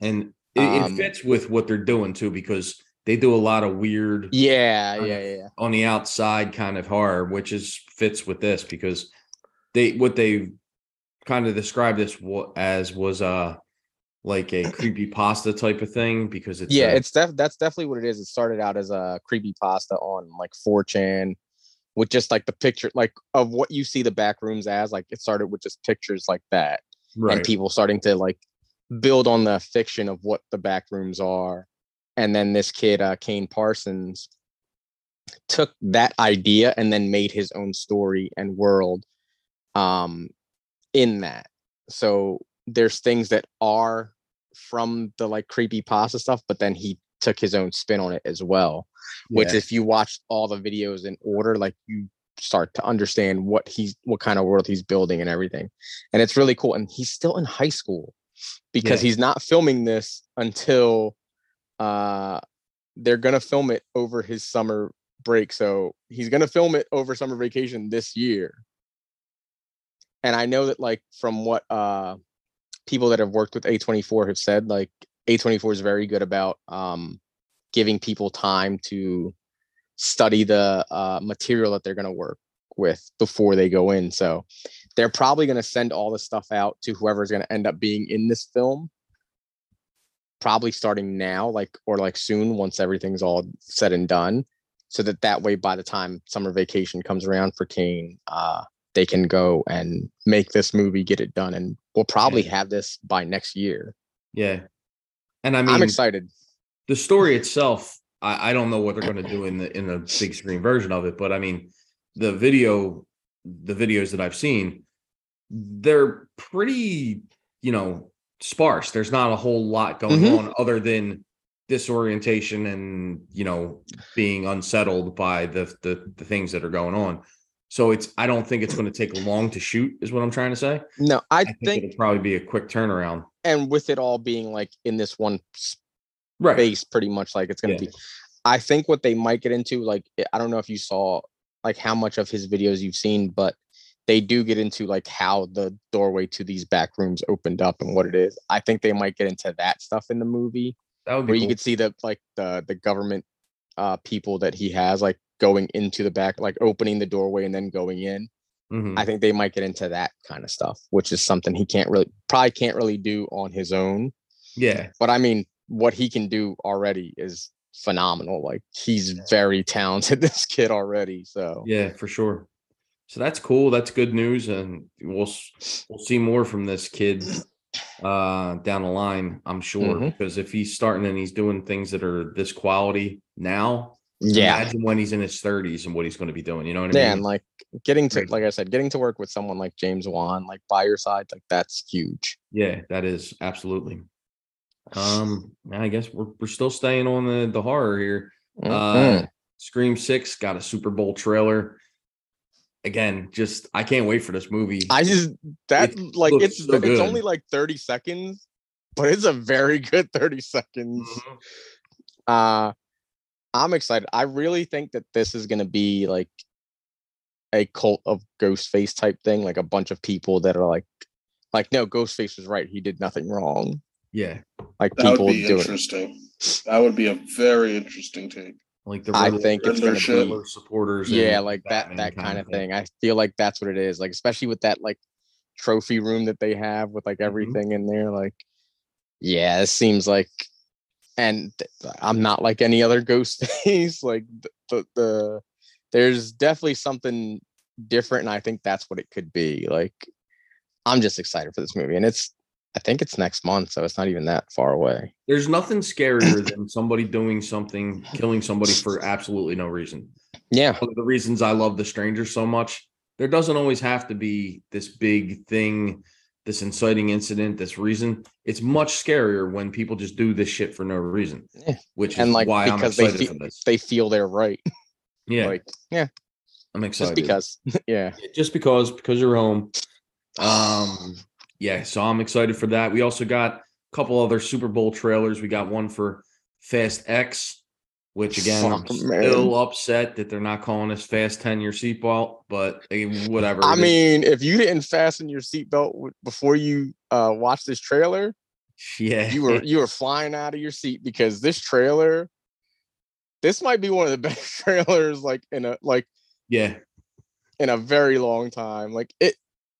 and it, it Um, fits with what they're doing too because they do a lot of weird yeah yeah yeah yeah. on the outside kind of horror which is fits with this because they what they kind of describe this as was uh like a creepy pasta type of thing because it's yeah, uh, it's def- that's definitely what it is. It started out as a creepy pasta on like 4chan with just like the picture like of what you see the back rooms as. Like it started with just pictures like that. right. and people starting to like build on the fiction of what the back rooms are. And then this kid, uh, Kane Parsons, took that idea and then made his own story and world um, in that. So there's things that are from the like creepy pasta stuff, but then he took his own spin on it as well. Which, Yeah. if you watch all the videos in order, like you start to understand what he's what kind of world he's building and everything. And it's really cool. And he's still in high school because Yeah. he's not filming this until uh they're gonna film it over his summer break. So he's gonna film it over summer vacation this year. And I know that like from what uh people that have worked with A24 have said, like A24 is very good about um giving people time to study the uh, material that they're going to work with before they go in. So they're probably going to send all the stuff out to whoever's going to end up being in this film probably starting now like or like soon once everything's all said and done so that that way by the time summer vacation comes around for Kane uh they can go and make this movie get it done and we'll probably Yeah. have this by next year yeah. And I mean, I'm excited the story itself, I, I don't know what they're going to do in the in a big screen version of it, but I mean, the video, the videos that I've seen, they're pretty, you know, sparse. There's not a whole lot going Mhm. on other than disorientation and you know being unsettled by the, the the things that are going on. So it's I don't think it's going to take long to shoot, is what I'm trying to say. no i, I think, think it'll probably be a quick turnaround. and with it all being like in this one Right. base pretty much like it's going to Yeah. be i think what they might get into like eh, i don't know if you saw like how much of his videos you've seen but they do get into like how the doorway to these back rooms opened up and what it is i think they might get into that stuff in the movie That would be where you could see the like the the government uh people that he has like going into the back like opening the doorway and then going in Mhm. i think they might get into that kind of stuff which is something he can't really probably can't really do on his own yeah. but I mean, what he can do already is phenomenal. Like he's very talented, this kid already. So Yeah, for sure. So that's cool. That's good news, and we'll we'll see more from this kid uh down the line. I'm sure Mhm. because if he's starting and he's doing things that are this quality now, yeah, imagine when he's in his 30s and what he's going to be doing. You know what I yeah, mean? and like getting to, like I said, getting to work with someone like James Wan, like by your side, like that's huge. yeah, that is absolutely. Um, I guess we're we're still staying on the the horror here. Uh, Mhm. Scream Six got a Super Bowl trailer. Again, just I can't wait for this movie. I just that It like it's so it's only like thirty seconds, but it's a very good thirty seconds. Mhm. uh i'm excited. I really think that this is going to be like a cult of ghostface type thing like a bunch of people that are like like no ghostface was right. He did nothing wrong. Yeah, like That people would be doing interesting. That would be a very interesting take. like the I Riddler- think it's gonna Riddler be- supporters. yeah and like that Batman that kind of thing. i feel like that's what it is. Like especially with that like trophy room that they have with like mm-hmm. everything in there like yeah it seems like and i'm not like any other ghost face like the, the the there's definitely something different and i think that's what it could be like i'm just excited for this movie and it's i think it's next month so it's not even that far away There's nothing scarier than somebody doing something, killing somebody for absolutely no reason. yeah One of the reasons I love The Stranger so much, there doesn't always have to be this big thing, this inciting incident, this reason. It's much scarier when people just do this shit for no reason, Yeah. which is and like why I'm because they excited feel, for this. they feel they're right Yeah, like yeah I'm excited. just because yeah just because because you're home. Um, yeah, so I'm excited for that. We also got a couple other Super Bowl trailers. We got one for Fast X, which again, I'm Fuck, man. still upset that they're not calling this Fast 10 your seatbelt, but whatever. I mean, if you didn't fasten your seatbelt before you uh watch this trailer, yeah, you were you were flying out of your seat because this trailer, this might be one of the best trailers like in a like yeah, in a very long time. Like it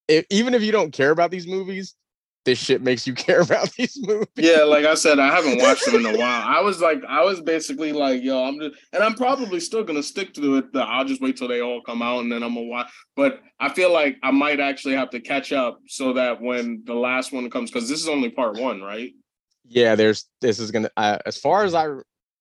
if, even if you don't care about these movies, this shit makes you care about these movies. Yeah, like I said, I haven't watched them in a while. I was like, I was basically like, yo, I'm just, and I'm probably still gonna stick to it. The, I'll just wait till they all come out and then I'm gonna watch. But I feel like I might actually have to catch up so that when the last one comes, because this is only part one, right? Yeah, there's this is gonna uh, as far as I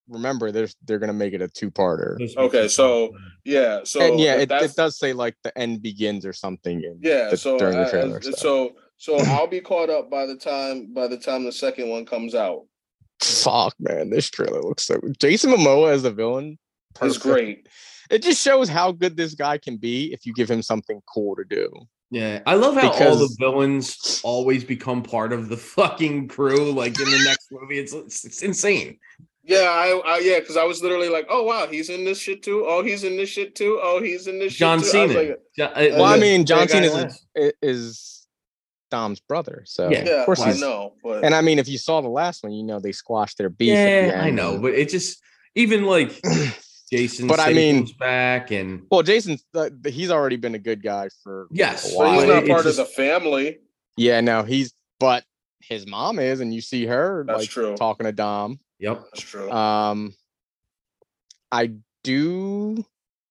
remember, there's they're gonna make it a two parter. Okay, so yeah, so and yeah, it, it does say like the end begins or something. In Yeah, the- so during the uh, trailer. uh, so. so so I'll be caught up by the time by the time the second one comes out. fuck, man, this trailer looks so. Jason Momoa as the villain, It's perfect. great. It just shows how good this guy can be if you give him something cool to do. Yeah, I love how all the villains always become part of the fucking crew. Like in the next movie, it's it's, it's insane. Yeah, I, I yeah, because I was literally like, oh wow, he's in this shit too. Oh, he's in this shit too. Oh, he's in this John shit too. I Cena. like, Jo- uh, Well, I mean, John Cena is, is is Dom's brother, so Yeah, of yeah, course I he's. know, but And I mean, if you saw the last one, you know they squashed their beef. at the Yeah, I know, but it just even like Jason. But I mean- back and well, Jason's uh, he's already been a good guy for yes, a but he's not part it's of the family. yeah, no, he's but his mom is, and you see her That's like true. talking to Dom. Yep. That's true. Um, I do.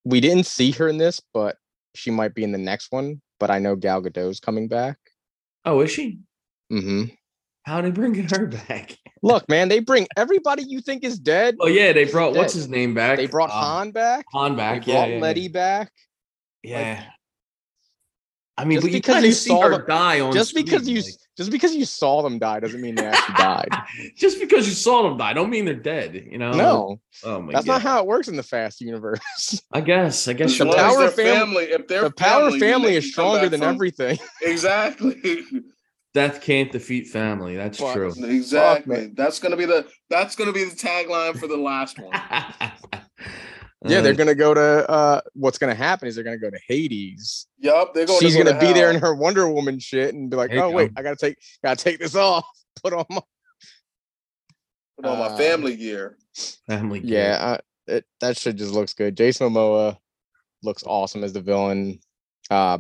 We didn't see her in this, but she might be in the next one. But I know Gal Gadot's coming back. Oh, is she? Mm-hmm. How they bring her back? Look, man, they bring everybody you think is dead. Oh yeah, they brought what's his name back? They brought Uh, Han back. Han back. They yeah, brought yeah, Letty back. Yeah. yeah. I mean, Just you because kinda you saw her the- die on Just because you like- just because you saw them die doesn't mean they actually died. just because you saw them die, don't mean they're dead. You know? no, Oh my that's god. not how it works in the Fast universe. I guess. I guess As you're long right. Power their fam- family, if their the Power then family is stronger than from- everything. Exactly. Death can't defeat family. That's Fuck. true. exactly. that's gonna be the that's gonna be the tagline for the last one. Yeah, they're Uh, gonna go to. uh What's gonna happen is they're gonna go to Hades. Yup, they're going. She's to go gonna to be there in her Wonder Woman shit and be like, There you "Oh wait, go. I gotta take, gotta take this off. Put on my Put on my uh, family gear. family. care. yeah." Uh, it, that shit just looks good. Jason Momoa looks awesome as the villain. Uh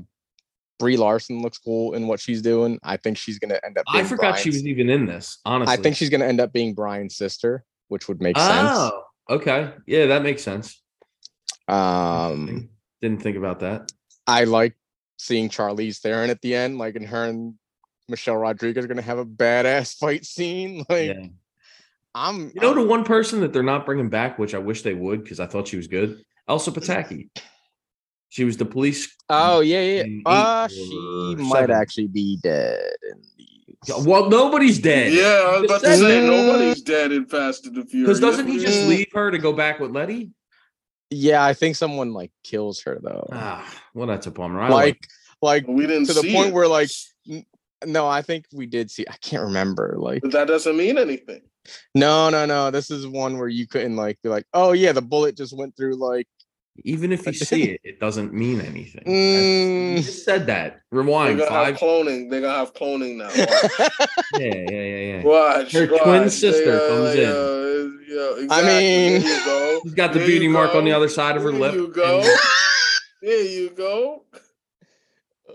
Brie Larson looks cool in what she's doing. I think she's gonna end up. I being forgot she Brian's- was even in this. Honestly, I think she's gonna end up being Brian's sister, which would make sense. Oh, okay. Yeah, that makes sense. Um, Didn't think about that. I like seeing Charlize Theron at the end, like, and her and Michelle Rodriguez are gonna have a badass fight scene. Like, Yeah. I'm, You know the I'm- one person that they're not bringing back, which I wish they would, because I thought she was good. Elsa Pataky. She was the police. Oh yeah, yeah. in Uh she might seven. actually be dead. In these. Well, nobody's dead. Yeah, I was about to say nobody's dead in Fast and the Furious. Because doesn't he just leave her to go back with Letty? Yeah, I think someone like kills her though. Ah, well, that's a bummer. I like, like We didn't to the point it. where like, no, I think we did see. I can't remember. Like, But that doesn't mean anything. no, no, no. This is one where you couldn't like be like, oh yeah, the bullet just went through like. Even if you see it, it doesn't mean anything. That's- Mm. You just said that. Rewind. They're Rewind gonna five. have cloning. They're gonna have cloning now. Watch. Yeah, yeah, yeah, yeah. Watch. Her watch. twin sister They, uh, comes like, in. uh, yeah, exactly. I mean- you go. She's got the There beauty you mark on the other side of her There lip. you go. and- There you go.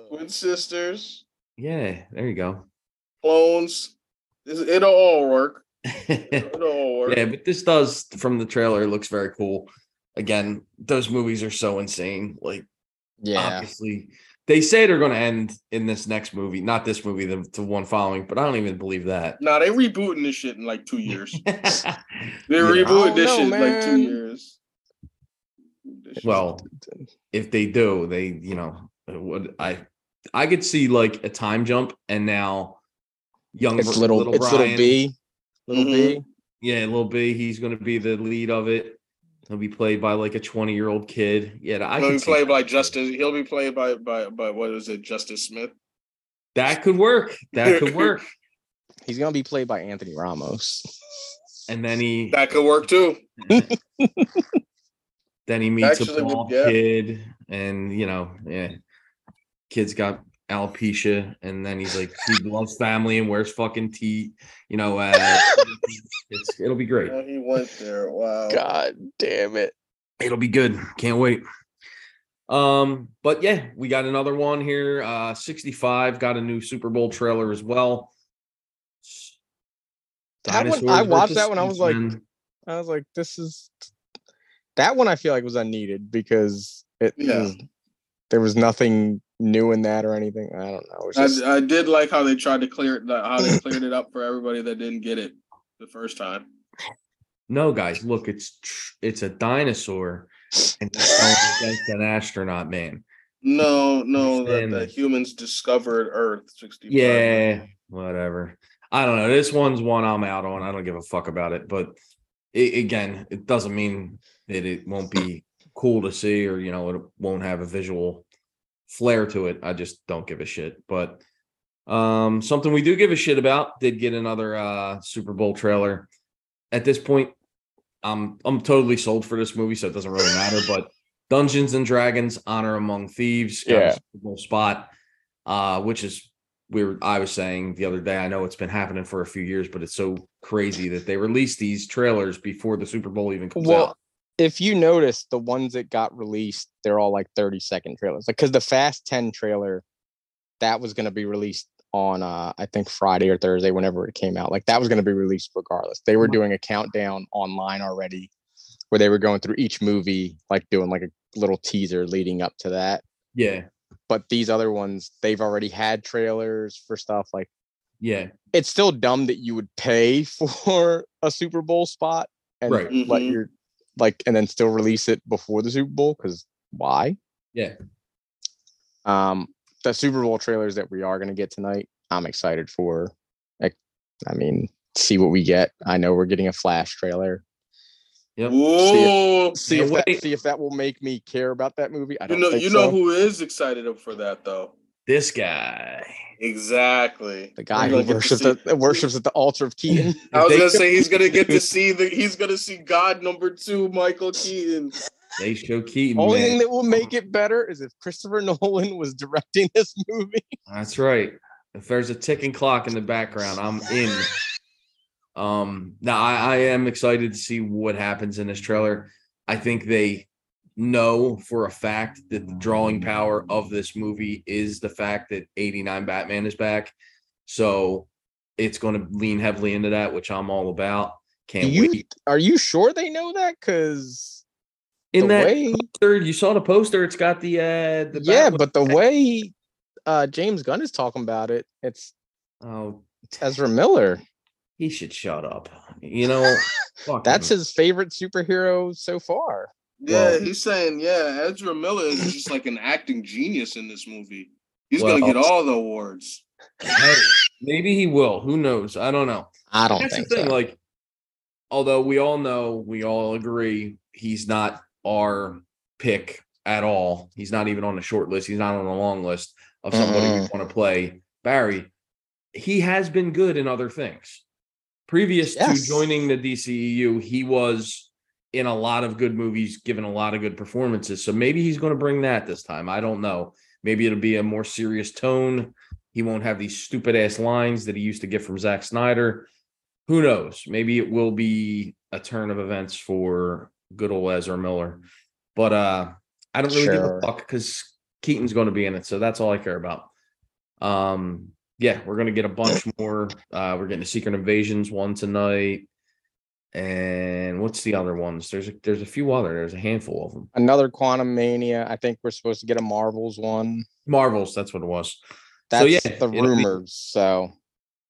Twin sisters, yeah, there you go. clones. It'll all work. It'll all work. yeah, but this does from the trailer looks very cool. Again, those movies are so insane. Like yeah. obviously they say they're going to end in this next movie, not this movie, the, the one following, but I don't even believe that. Nah, they're rebooting this shit in like two years. They're Yeah. rebooting this don't shit know, in like two years. This Well, if they do, they you know would I I could see like a time jump and now young it's Br- little, it's little Brian- B, little Mhm. B. Yeah, little B. He's going to be the lead of it. He'll be played by like a 20 year old kid. Yeah, I he'll can be played by Justice. He'll be played by by by what is it? Justice Smith. That could work. That could work. He's gonna be played by Anthony Ramos. And then he That could work too. then he meets Actually, a would- bald yeah. kid, and you know, yeah, kid's got alopecia, and then he's like he loves family and wears fucking tea. You know, uh, it's, it'll be great. Oh, he went there. Wow. God damn it. It'll be good. Can't wait. Um, but yeah, we got another one here. Uh 65 got a new Super Bowl trailer as well. That one- I watched that one, I was like, I was like, this is that one I feel like was unneeded because it Yeah. was, there was nothing new in that or anything. I don't know. Just, I, I did like how they tried to clear it, how they cleared it up for everybody that didn't get it the first time. No, guys, look, it's it's a dinosaur and against an astronaut man. No, no, that the humans discovered Earth. 65. Yeah, whatever. I don't know. This one's one I'm out on. I don't give a fuck about it. But i again, it doesn't mean that it won't be cool to see or you know it won't have a visual flair to it. I just don't give a shit. But um something we do give a shit about did get another uh Super Bowl trailer. At this point, I'm I'm totally sold for this movie, so it doesn't really matter. But Dungeons and Dragons: Honor Among Thieves got a Yeah. Super Bowl spot, uh, which is we were I was saying the other day. I know it's been happening for a few years, but it's so crazy that they release these trailers before the Super Bowl even comes well, out. If you notice, the ones that got released, they're all like 30 second trailers. Like, because the Fast 10 trailer, that was going to be released on, uh, I think Friday or Thursday, whenever it came out. Like, that was going to be released regardless. They were doing a countdown online already where they were going through each movie, like doing like a little teaser leading up to that. Yeah, But these other ones, they've already had trailers for stuff like yeah, it's still dumb that you would pay for a Super Bowl spot and Right. let Mhm. your like and then still release it before the Super Bowl because why? yeah. Um, the Super Bowl trailers that we are going to get tonight, I'm excited for. Like, I mean, see what we get. I know we're getting a Flash trailer. Yep. Ooh, See Can't if that, see if that will make me care about that movie. I you don't know, think you know so. who is excited for that though? This guy. Exactly. the guy who gonna get to worships at, that worships at the altar of Keaton. I was gonna say he's gonna get to see the he's gonna see God number two, Michael Keaton. They show Keaton. Only man. thing that will make it better is if Christopher Nolan was directing this movie. That's right. If there's a ticking clock in the background, I'm in. Um, now I, I am excited to see what happens in this trailer. I think they know for a fact that the drawing power of this movie is the fact that 89 Batman is back. So it's going to lean heavily into that, which I'm all about. Can't you wait. are you sure they know that? Because In that way, poster, you saw the poster, it's got the uh the yeah, but the way uh James Gunn is talking about it, it's oh Ezra Miller. he should shut up. You know, That's him. his favorite superhero so far. Yeah, Well- he's saying, yeah, Ezra Miller is just like an acting genius in this movie. He's Well- gonna get all the awards. Hey, maybe he will. Who knows? I don't know. I don't That's think the thing. so. Like, although we all know, we all agree, he's not our pick at all. He's not even on the short list. He's not on the long list of somebody we Mm-mm. want to play. Barry, he has been good in other things. Previous Yes. to joining the DCEU, he was in a lot of good movies, given a lot of good performances. So maybe he's going to bring that this time. I don't know. Maybe it'll be a more serious tone. He won't have these stupid ass lines that he used to get from Zack Snyder. Who knows? Maybe it will be a turn of events for good old Ezra Miller. But uh I don't really give a fuck because Keaton's going to be in it, so that's all I care about. Um, yeah, we're gonna get a bunch more. Uh, we're getting the Secret Invasions one tonight, and what's the other ones? There's a, there's a few other. There's a handful of them. Another Quantumania. I think we're supposed to get a Marvels one. Marvels, that's what it was. That's so yeah, the it'll be- rumors. So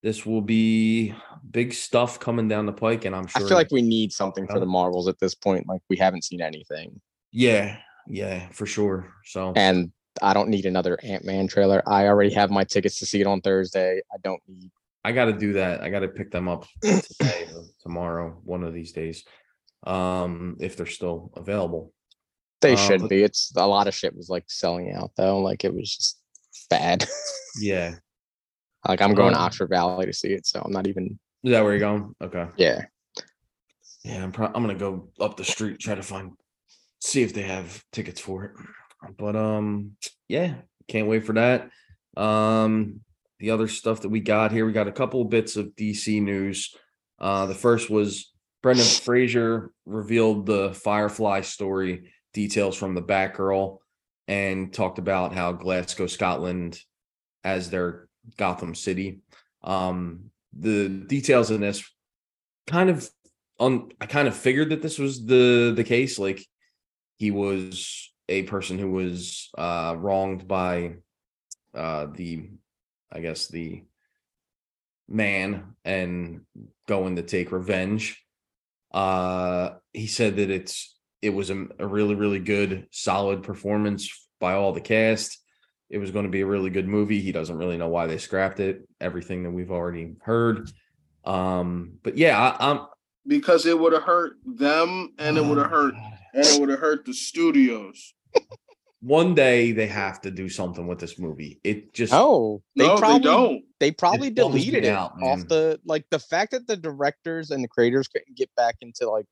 this will be big stuff coming down the pike, and I'm sure. I feel like we need something for the Marvels at this point. Like we haven't seen anything. yeah, yeah, for sure. So And I don't need another Ant Man trailer. I already have my tickets to see it on Thursday. I don't need I got to do that. I got to pick them up today or tomorrow, one of these days, um, if they're still available. they Um, should be. It's a lot of shit was like selling out though. Like it was just bad. Yeah, like I'm going to Um, Oxford Valley to see it. So I'm not even is that where you're going? Okay. yeah. Yeah, I'm. Pro- I'm gonna go up the street try to find, see if they have tickets for it. But um, yeah, can't wait for that. Um, the other stuff that we got here, we got a couple of bits of DC news. Uh, the first was Brendan Fraser revealed the Firefly story details from the Batgirl, and talked about how Glasgow, Scotland, as their Gotham City. Um, the details in this kind of on I kind of figured that this was the the case. Like he was a person who was uh wronged by uh the I guess the man and going to take revenge. Uh he said that it's it was a, a really, really good, solid performance by all the cast. It was going to be a really good movie. He doesn't really know why they scrapped it. Everything that we've already heard. Um, but yeah, I, I'm because it would have hurt them and it would have hurt and it would have hurt the studios. One day they have to do something with this movie. It just Oh, they no, probably they don't. they probably bums me deleted it out, off the like the fact that the directors and the creators couldn't get back into like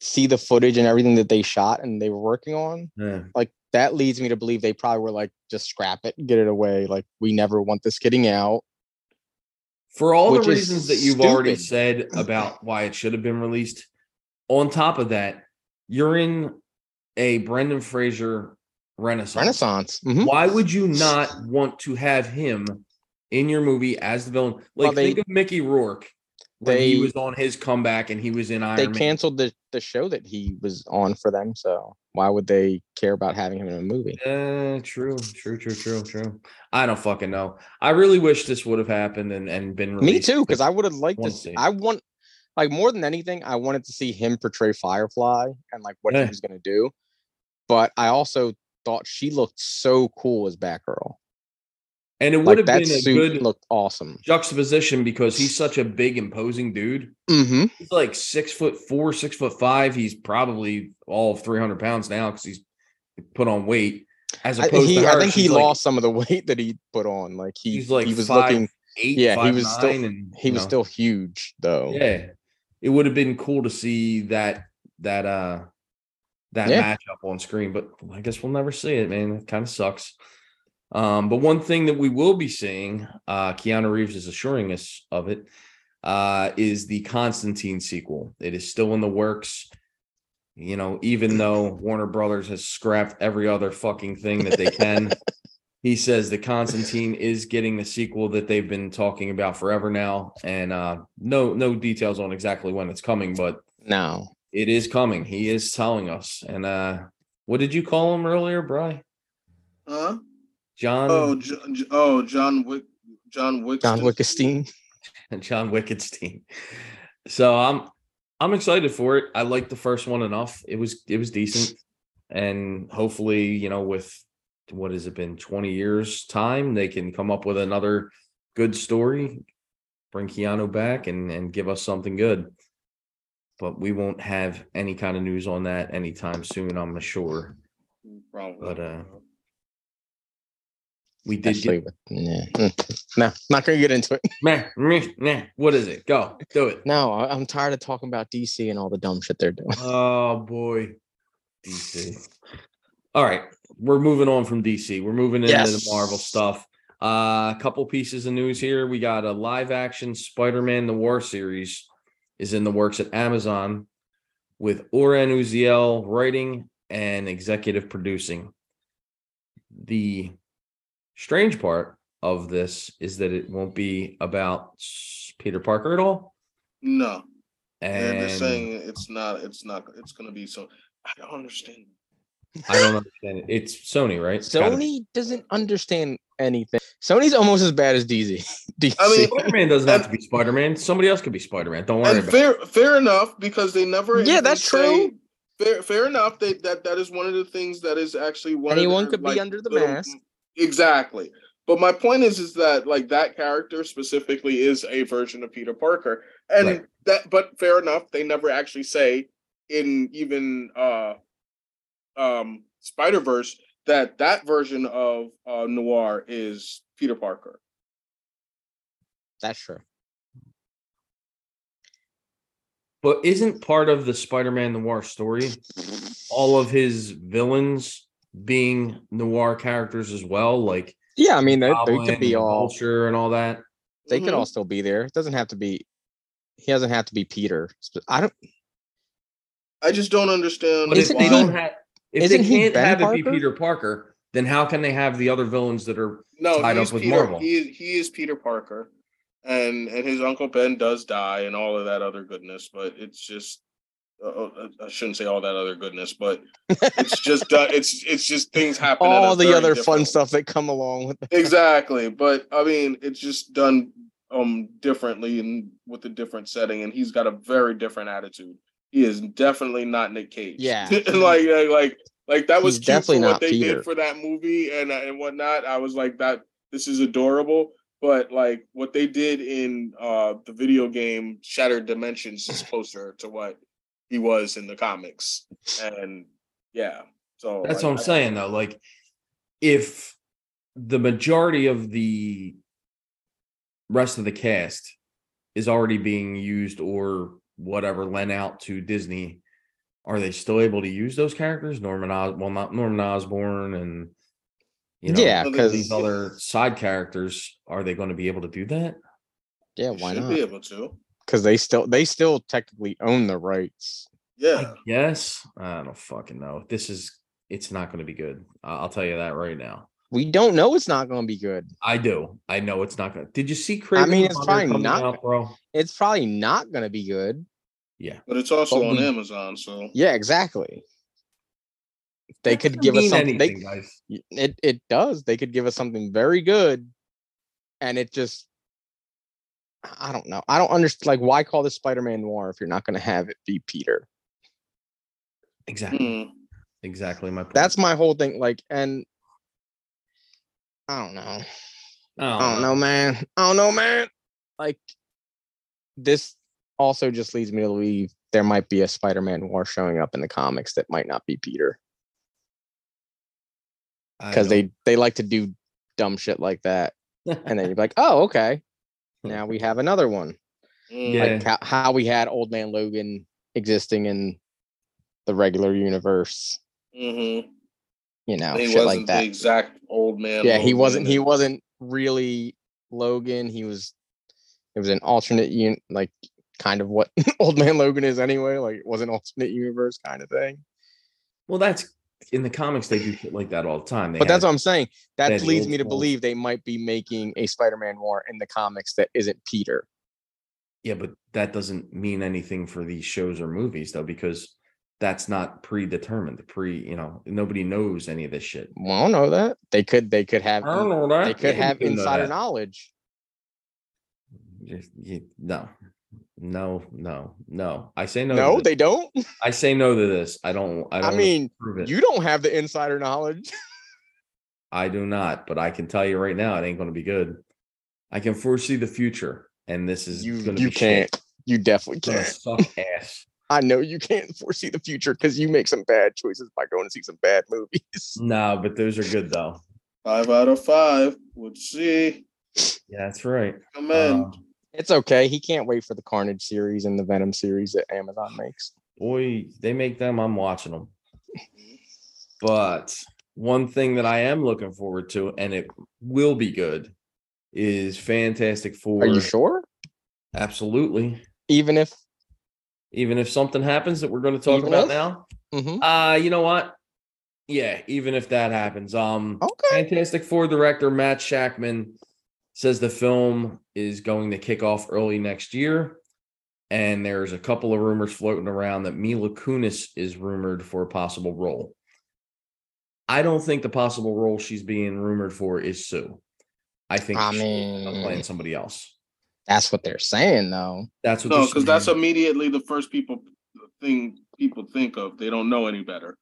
see the footage and everything that they shot and they were working on eh. like that leads me to believe they probably were like just scrap it get it away like we never want this getting out for all the reasons that you've already said about why it should have been released. On top of that, you're in a Brendan Fraser renaissance. renaissance Mhm. Why would you not want to have him in your movie as the villain? Like Well, they- think of Mickey Rourke when he They- was on his comeback and he was in Iron they Man. canceled the the show that he was on for them so why would they care about having him in a movie Uh, true, true, true, true, true. I don't fucking know. I really wish this would have happened and, and been me too because i would have liked to see, i want like more than anything i wanted to see him portray firefly and like what Yeah. he was going to do but i also thought she looked so cool as batgirl and it would like have been a good looked awesome juxtaposition because he's such a big, imposing dude. mm-hmm. He's like six foot four, six foot five. He's probably all of 300 pounds now because he's put on weight. As I, opposed he, to her, I think he like- lost some of the weight that he put on like he, He's like he was five, looking eight, yeah, he was still- and he was know, still huge though yeah. It would have been cool to see that that uh that Yeah. matchup on screen, but I guess we'll never see it, man. It kind of sucks. Um, but one thing that we will be seeing, uh, Keanu Reeves is assuring us of it, uh, is the Constantine sequel. It is still in the works. You know, even though Warner Brothers has scrapped every other fucking thing that they can, he says that Constantine is getting the sequel that they've been talking about forever now, and uh, no no details on exactly when it's coming, but no it is coming. He is telling us. And uh, what did you call him earlier, Bry? Huh? John Oh, J- J- oh, John Wick, John Wick, john wickestein John Wicketstein. So I'm I'm excited for it. I liked the first one enough. It was it was decent. And hopefully, you know, with what has it been 20 years time, they can come up with another good story, bring Keanu back and and give us something good. But we won't have any kind of news on that anytime soon, I'm sure. Probably. But uh we did Especially get yeah. mm, no not gonna get into it meh, meh, meh. what is it? Go do it. no I- i'm tired of talking about dc and all the dumb shit they're doing Oh boy, DC. All right, we're moving on from DC. We're moving into the Marvel stuff. Uh, a couple pieces of news here. We got a live action Spider-Man: The War series is in the works at Amazon with Oren Uziel writing and executive producing. The strange part of this is that it won't be about Peter Parker at all. no, And they're saying it's not. It's not. It's gonna be so. I don't understand. I don't understand it. It's Sony, right? It's gotta. Sony doesn't understand anything. Sony's almost as bad as DZ. DC. I mean, Spider-Man doesn't have to be Spider-Man. Somebody else could be Spider-Man. Don't worry and about fair, fair enough because they never. Yeah, that's say- true. Fair, fair enough. They, that that is one of the things that is actually one. of Anyone their, could be under the little- mask. Exactly. But my point is, is that like that character specifically is a version of Peter Parker, and Right. that. But fair enough, they never actually say in even uh, um, Spider Verse that that version of uh, Noir is Peter Parker. That's true. But isn't part of the Spider-Man noir story all of his villains being noir characters as well? Like Yeah, I mean they, they could be all Vulture and all that. they could Mhm. all still be there. It doesn't have to be he doesn't have to be Peter. I don't I just don't understand. But if they don't have If Isn't they can't Ben have it be Peter Parker, then how can they have the other villains that are No, tied up with Peter. Marvel. He he is Peter Parker, and and his uncle Ben does die, and all of that other goodness. But it's just, uh, uh, I shouldn't say all that other goodness, but it's just uh, it's it's just things happen. All the very other fun different- stuff that come along with it. Exactly, but I mean, it's just done um differently and with a different setting, and he's got a very different attitude. He is definitely not Nick Cage. Yeah. like like like like that was definitely what not they Peter. did for that movie and uh, and whatnot. I was like that. This is adorable. But like what they did in uh the video game Shattered Dimensions is closer to what he was in the comics, and yeah. So That's like, what I'm I- saying though. Like, if the majority of the rest of the cast is already being used or whatever lent out to Disney, are they still able to use those characters? Norman Os well, not Norman Osborn and you know yeah, Well, because these other side characters, are they going to be able to do that? yeah, why should not? be able to. Because they still they still technically own the rights. Yeah. Yes, I don't fucking know. This is it's not going to be good. I'll tell you that right now. We don't know it's not going to be good. I do. I know it's not going. to Did you see? Kraven I mean, it's Hunter probably not- out, bro. It's probably not going to be good. Yeah, But it's also But on we- Amazon, so Yeah, exactly. They That could give us mean something. They, anything, guys. It it does. They could give us something very good, and it just I don't know. I don't understand. Like, why call this Spider-Man Noir if you're not going to have it be Peter? Exactly. hmm. Exactly my point. That's my whole thing. Like, and I don't know. I don't know, man. I don't know, man. Like, this also just leads me to believe there might be a Spider-Man Noir showing up in the comics that might not be Peter because they they like to do dumb shit like that, and then you're like, oh, okay. Now we have another one. Yeah. like how, how we had old man logan existing in the regular universe hmm you know he shit wasn't like the that exact old man. yeah he wasn't he wasn't really logan he was it was an alternate un like kind of what old man logan is anyway like it was an alternate universe kind of thing well, that's in the comics. They do shit like that all the time. They but that's what i'm saying that leads me to believe they might be making a spider-man noir in the comics that isn't peter yeah, but that doesn't mean anything for these shows or movies though, because that's not predetermined. Pre, you know, nobody knows any of this shit. well, i don't know that they could they could have I don't know that. they could Yeah, have insider knowledge you- no, no, no, no. I say no. no, they don't I say no to this. I don't. I I, don't. wanna mean you don't have the insider knowledge I do not, but I can tell you right now, it ain't going to be good. I can foresee the future, and this is you you be can't shit. you definitely can't suck ass. I know you can't foresee the future because you make some bad choices by going to see some bad movies No, but those are good though. Five out of five would see. Yeah, that's right. Commend. Um, it's okay he can't wait for the carnage series and the venom series that amazon makes boy, they make them. I'm watching them. But one thing that I am looking forward to, and it will be good, is Fantastic Four. are you sure Absolutely. even if Even if something happens that we're going to talk Even about if? now. Mhm. Uh, you know what? Yeah, even if that happens. Um okay Fantastic Four director Matt Shakman says the film is going to kick off early next year. And there's a couple of rumors floating around that Mila Kunis is rumored for a possible role. I don't think the possible role she's being rumored for is Sue. I think I she's mean- playing somebody else. That's what they're saying though That's what No, they're because that's immediately the first people thing people think of. They don't know any better.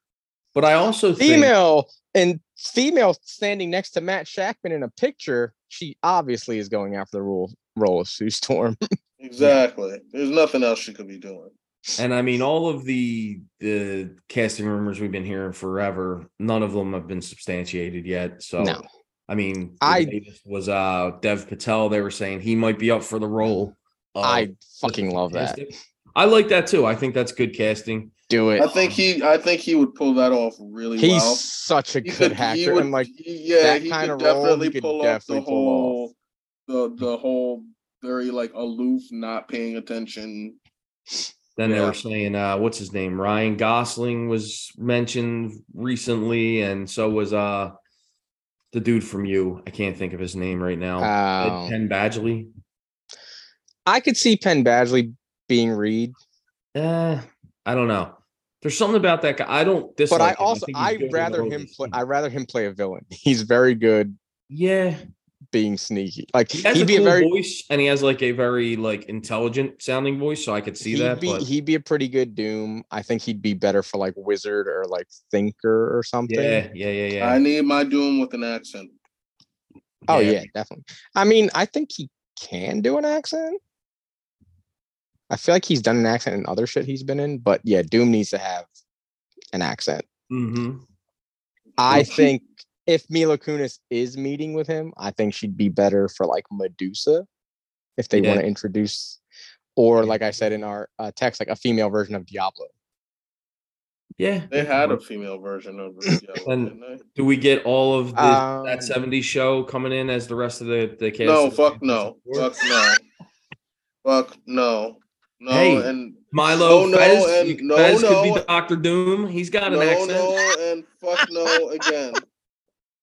But I also think female and female standing next to matt Shakman in a picture she obviously is going after the role role of sue storm Exactly. There's nothing else she could be doing. And I mean, all of the the casting rumors we've been hearing forever, none of them have been substantiated yet. So, No. I mean, I- was uh Dev Patel. They were saying he might be up for the role. i fucking love that I like that too. I think that's good casting. do it I think he I think he would pull that off really well. he's well. such a He good could- he actor would- and like he- yeah, that he kinda could role, he definitely pull off the pull whole the the whole very like aloof, not paying attention Then they were saying, uh, what's his name? Ryan Gosling was mentioned recently, and so was uh the dude from you. I can't think of his name right now. Oh. Penn Badgley. I could see Penn Badgley being Reed, Eh, I don't know. There's something about that guy. I don't dislike but I also I in rather him play. I rather him play a villain. He's very good Yeah, being sneaky. Like he has he'd a be cool a very voice, and he has like a very like intelligent sounding voice, so I could see he'd that. be but he'd be a pretty good Doom. I think he'd be better for like Wizard or like Thinker or something. yeah, yeah, yeah, yeah. I need my Doom with an accent. Oh yeah, definitely. I mean, I think he can do an accent. I feel like he's done an accent in other shit he's been in, but yeah, Doom needs to have an accent. Mm-hmm. I think if Mila Kunis is meeting with him, I think she'd be better for like Medusa if they Yeah. want to introduce, or Yeah. like I said in our uh, text, like a female version of Diablo. Yeah. They had a female version of the Yellow, And- Do we get all of the, Um, that 70s show coming in as the rest of the the cast? No, fuck no. Fuck no. Fuck no. No, Hey, and Milo No, no, Fez, and no, Fez could no. be Doctor Doom. He's got no, an accent. no, and fuck no again.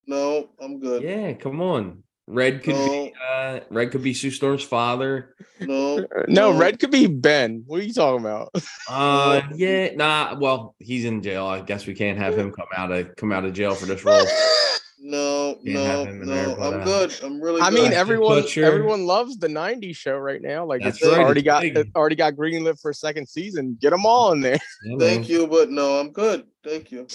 No, I'm good. Yeah, come on. Red could be uh Red could be Sue Storm's father. No, Uh, No, No. Red could be Ben. What are you talking about? Uh yeah, nah, well, he's in jail. I guess we can't have him come out of come out of jail for this role. no, Can't no, have there, no. but, I'm uh, good. I'm really I mean, everyone Kutcher. everyone loves the '90s show right now. Like That's it's right, already got big. it already got greenlit for a second season. Get them all in there. Yeah, Thank man. you, but no, I'm good. Thank you.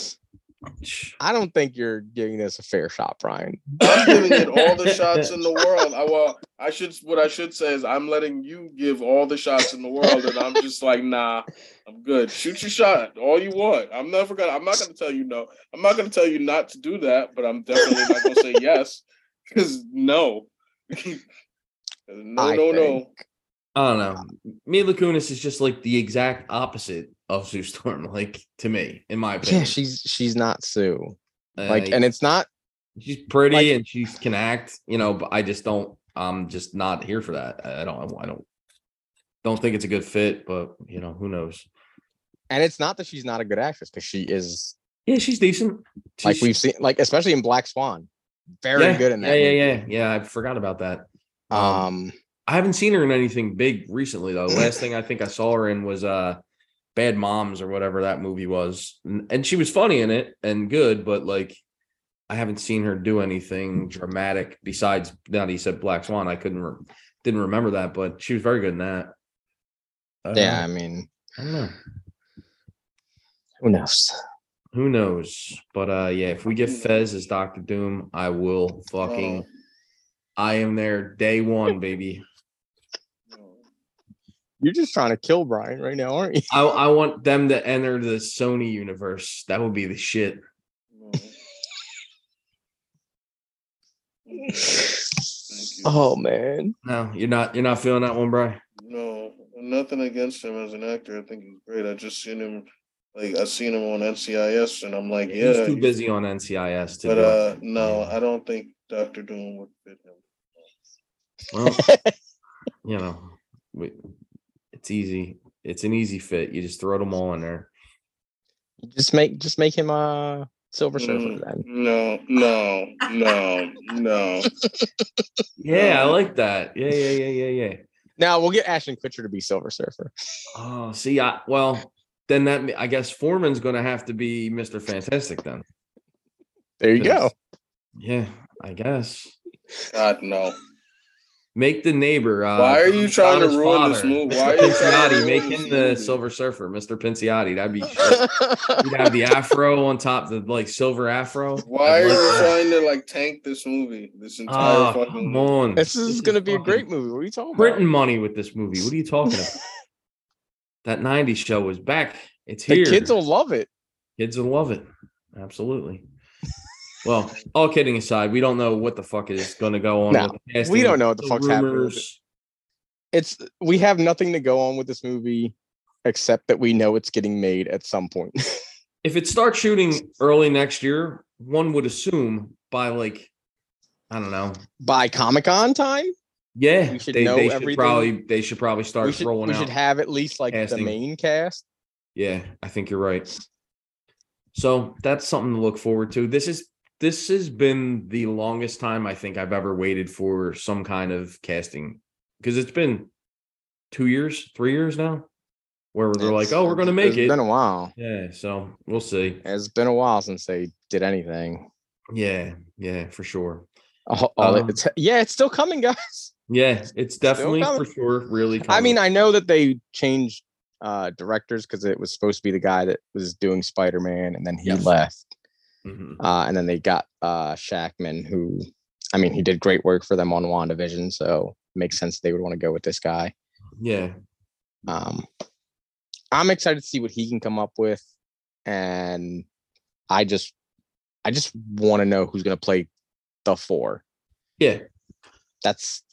I don't think you're giving this a fair shot, Brian. I'm giving it all the shots in the world. I well, I should what I should say is I'm letting you give all the shots in the world, and I'm just like, nah, I'm good. Shoot your shot, all you want. I'm never gonna. I'm not gonna tell you no. I'm not gonna tell you not to do that, but I'm definitely not gonna say yes because no, no, I no, no. I don't know. Mila Kunis is just like the exact opposite of Sue Storm, like to me, in my opinion. Yeah, she's she's not Sue. Uh, Like, and it's not. she's pretty like- and she can act, you know, but I just don't I'm just not here for that. I don't I don't don't think it's a good fit, but you know, who knows. And it's not that she's not a good actress because she is. Yeah, she's decent. Like we've seen, like especially in Black Swan, very yeah, good in that. Yeah, yeah, yeah. Yeah, I forgot about that. Um, Um, I haven't seen her in anything big recently though. Last thing I think I saw her in was uh Bad Moms or whatever that movie was. And, and she was funny in it and good, but like I haven't seen her do anything dramatic besides now that you said Black Swan. I couldn't re- didn't remember that, but she was very good in that. Uh, yeah, I mean, I don't know. who knows? Who knows? But uh yeah, if we get Fez as Doctor Doom, I will fucking Oh, I am there day one, baby. No. You're just trying to kill Brian right now, aren't you? I, I want them to enter the Sony universe. That would be the shit. no. Okay, Thank you. Oh man. No, you're not. You're not feeling that one, Brian. No, nothing against him as an actor. I think he's great. I just seen him, like I seen him on NCIS, and I'm like, yeah, He's too busy on NCIS to. But do it. uh, no, I don't think Doctor Doom would fit him. well, you know, we, it's easy. It's an easy fit. You just throw them all in there. just make just make him a Silver Surfer Mm, then. No, no, no, no. Yeah, I like that. Yeah, yeah, yeah, yeah, yeah. Now we'll get Ashton Kutcher to be Silver Surfer. Oh, see, I well, then that I guess Foreman's going to have to be Mister Fantastic then. There you go. Yeah, I guess. God no. Make the neighbor. Uh, Why are you trying to ruin this father, movie? Mr. Why are you trying to Pinciotti, make him the? Silver Surfer, Mr. Pinciotti. That'd be. shit. You'd have the afro on top, the like silver afro. Why I'd are you that. trying to like tank this movie? This entire Oh, fucking come movie? on. this is This gonna be a great movie. What are you talking Printing about? money with this movie. What are you talking about? that 90s show is back. It's The here. kids will love it. Kids will love it. Absolutely. Well, all kidding aside, we don't know what the fuck is going to go on. No, with the we don't know what the Still fuck's happening. It's we have nothing to go on with this movie except that we know it's getting made at some point. If it starts shooting early next year, one would assume by like, I don't know, By Comic Con time? Yeah, We should they, know they should probably they should probably start we should rolling we out. should have at least like the main cast. Yeah, I think you're right. So that's something to look forward to. This is this has been the longest time I think I've ever waited for some kind of casting because it's been two years, three years now, where they're like, "Oh, we're going to make it's it." It's been a while. yeah, so we'll see. It's been a while since they did anything. Yeah, yeah, for sure. Oh, oh, Um, it's, yeah, it's still coming, guys. Yeah, it's definitely for sure really. I mean. I know that they changed uh directors because it was supposed to be the guy that was doing Spider Man, and then he Yes. left. Mhm. Uh, and then they got uh Shakman, who, I mean, he did great work for them on WandaVision, so it makes sense they would want to go with this guy. yeah, Um, I'm excited to see what he can come up with, and I just, I just want to know who's gonna play the four. yeah, That's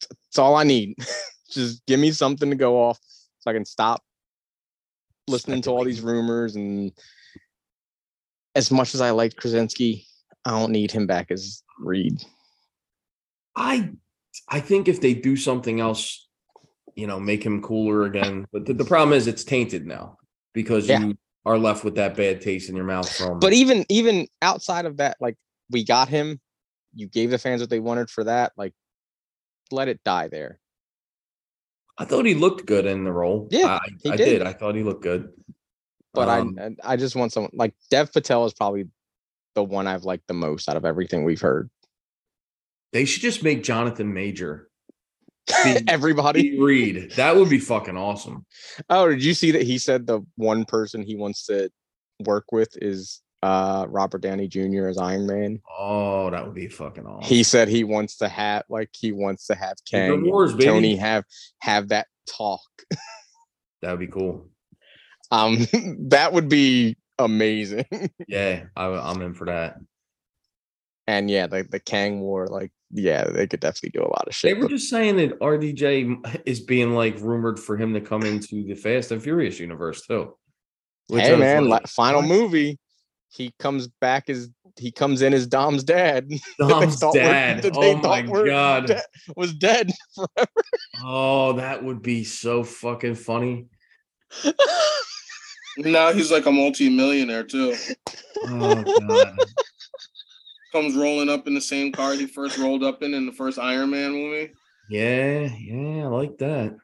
that's all I need. just give me something to go off so I can stop listening to all these rumors and as much as I liked Krasinski, I don't need him back as Reed. I I think if they do something else, you know, make him cooler again. But the, the problem is it's tainted now because Yeah. you are left with that bad taste in your mouth from. But even even outside of that, like we got him, you gave the fans what they wanted for that. Like, let it die there. I thought he looked good in the role. Yeah, I, I did. did. I thought he looked good. But Um, I I just want someone like Dev Patel is probably the one I've liked the most out of everything we've heard. they should just make Jonathan Major Be- Everybody. Reed. That would be fucking awesome. Oh, did you see that he said the one person he wants to work with is uh Robert Downey Jr. as Iron Man? Oh, that would be fucking awesome. He said he wants to have like he wants to have Kang Wars. Tony have have that talk. that would be cool. Um that would be amazing. Yeah, I, I'm in for that. and yeah, the the Kang War, like yeah, they could definitely do a lot of shit. They were but- just saying that RDJ is being like rumored for him to come into the Fast and Furious universe too. Which hey man, like, final movie, he comes back as he comes in as Dom's dad. Dom's dad. Oh my god. de- was dead forever. Oh, that would be so fucking funny. Now he's like a multi-millionaire too. Oh god. Comes rolling up in the same car he first rolled up in in the first Iron Man movie. yeah, yeah, I like that.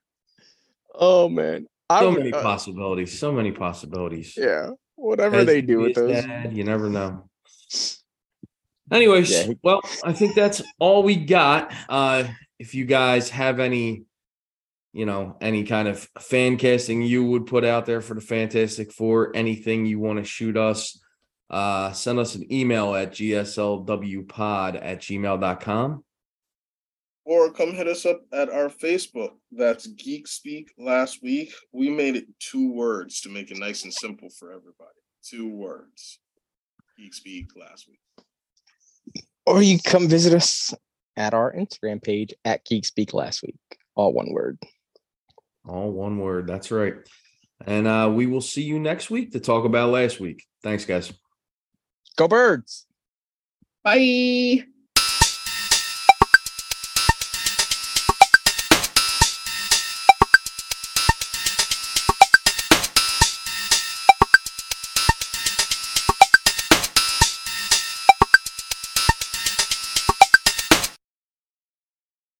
oh man, I So many uh, possibilities. So many possibilities. yeah, whatever As they do with those. dad, you never know. Anyways, Yeah, well, I think that's all we got. Uh if you guys have any, you know, any kind of fan casting you would put out there for the Fantastic Four, anything you want to shoot us, uh, send us an email at gslwpod at gmail.com. Or come hit us up at our Facebook. That's Geek Speak last week. We made it two words to make it nice and simple for everybody. Two words. Geek Speak last week. Or you come visit us at our Instagram page at Geek Speak last week. All one word. All one word. That's right. And uh, we will see you next week to talk about last week. Thanks, guys. Go birds. Bye.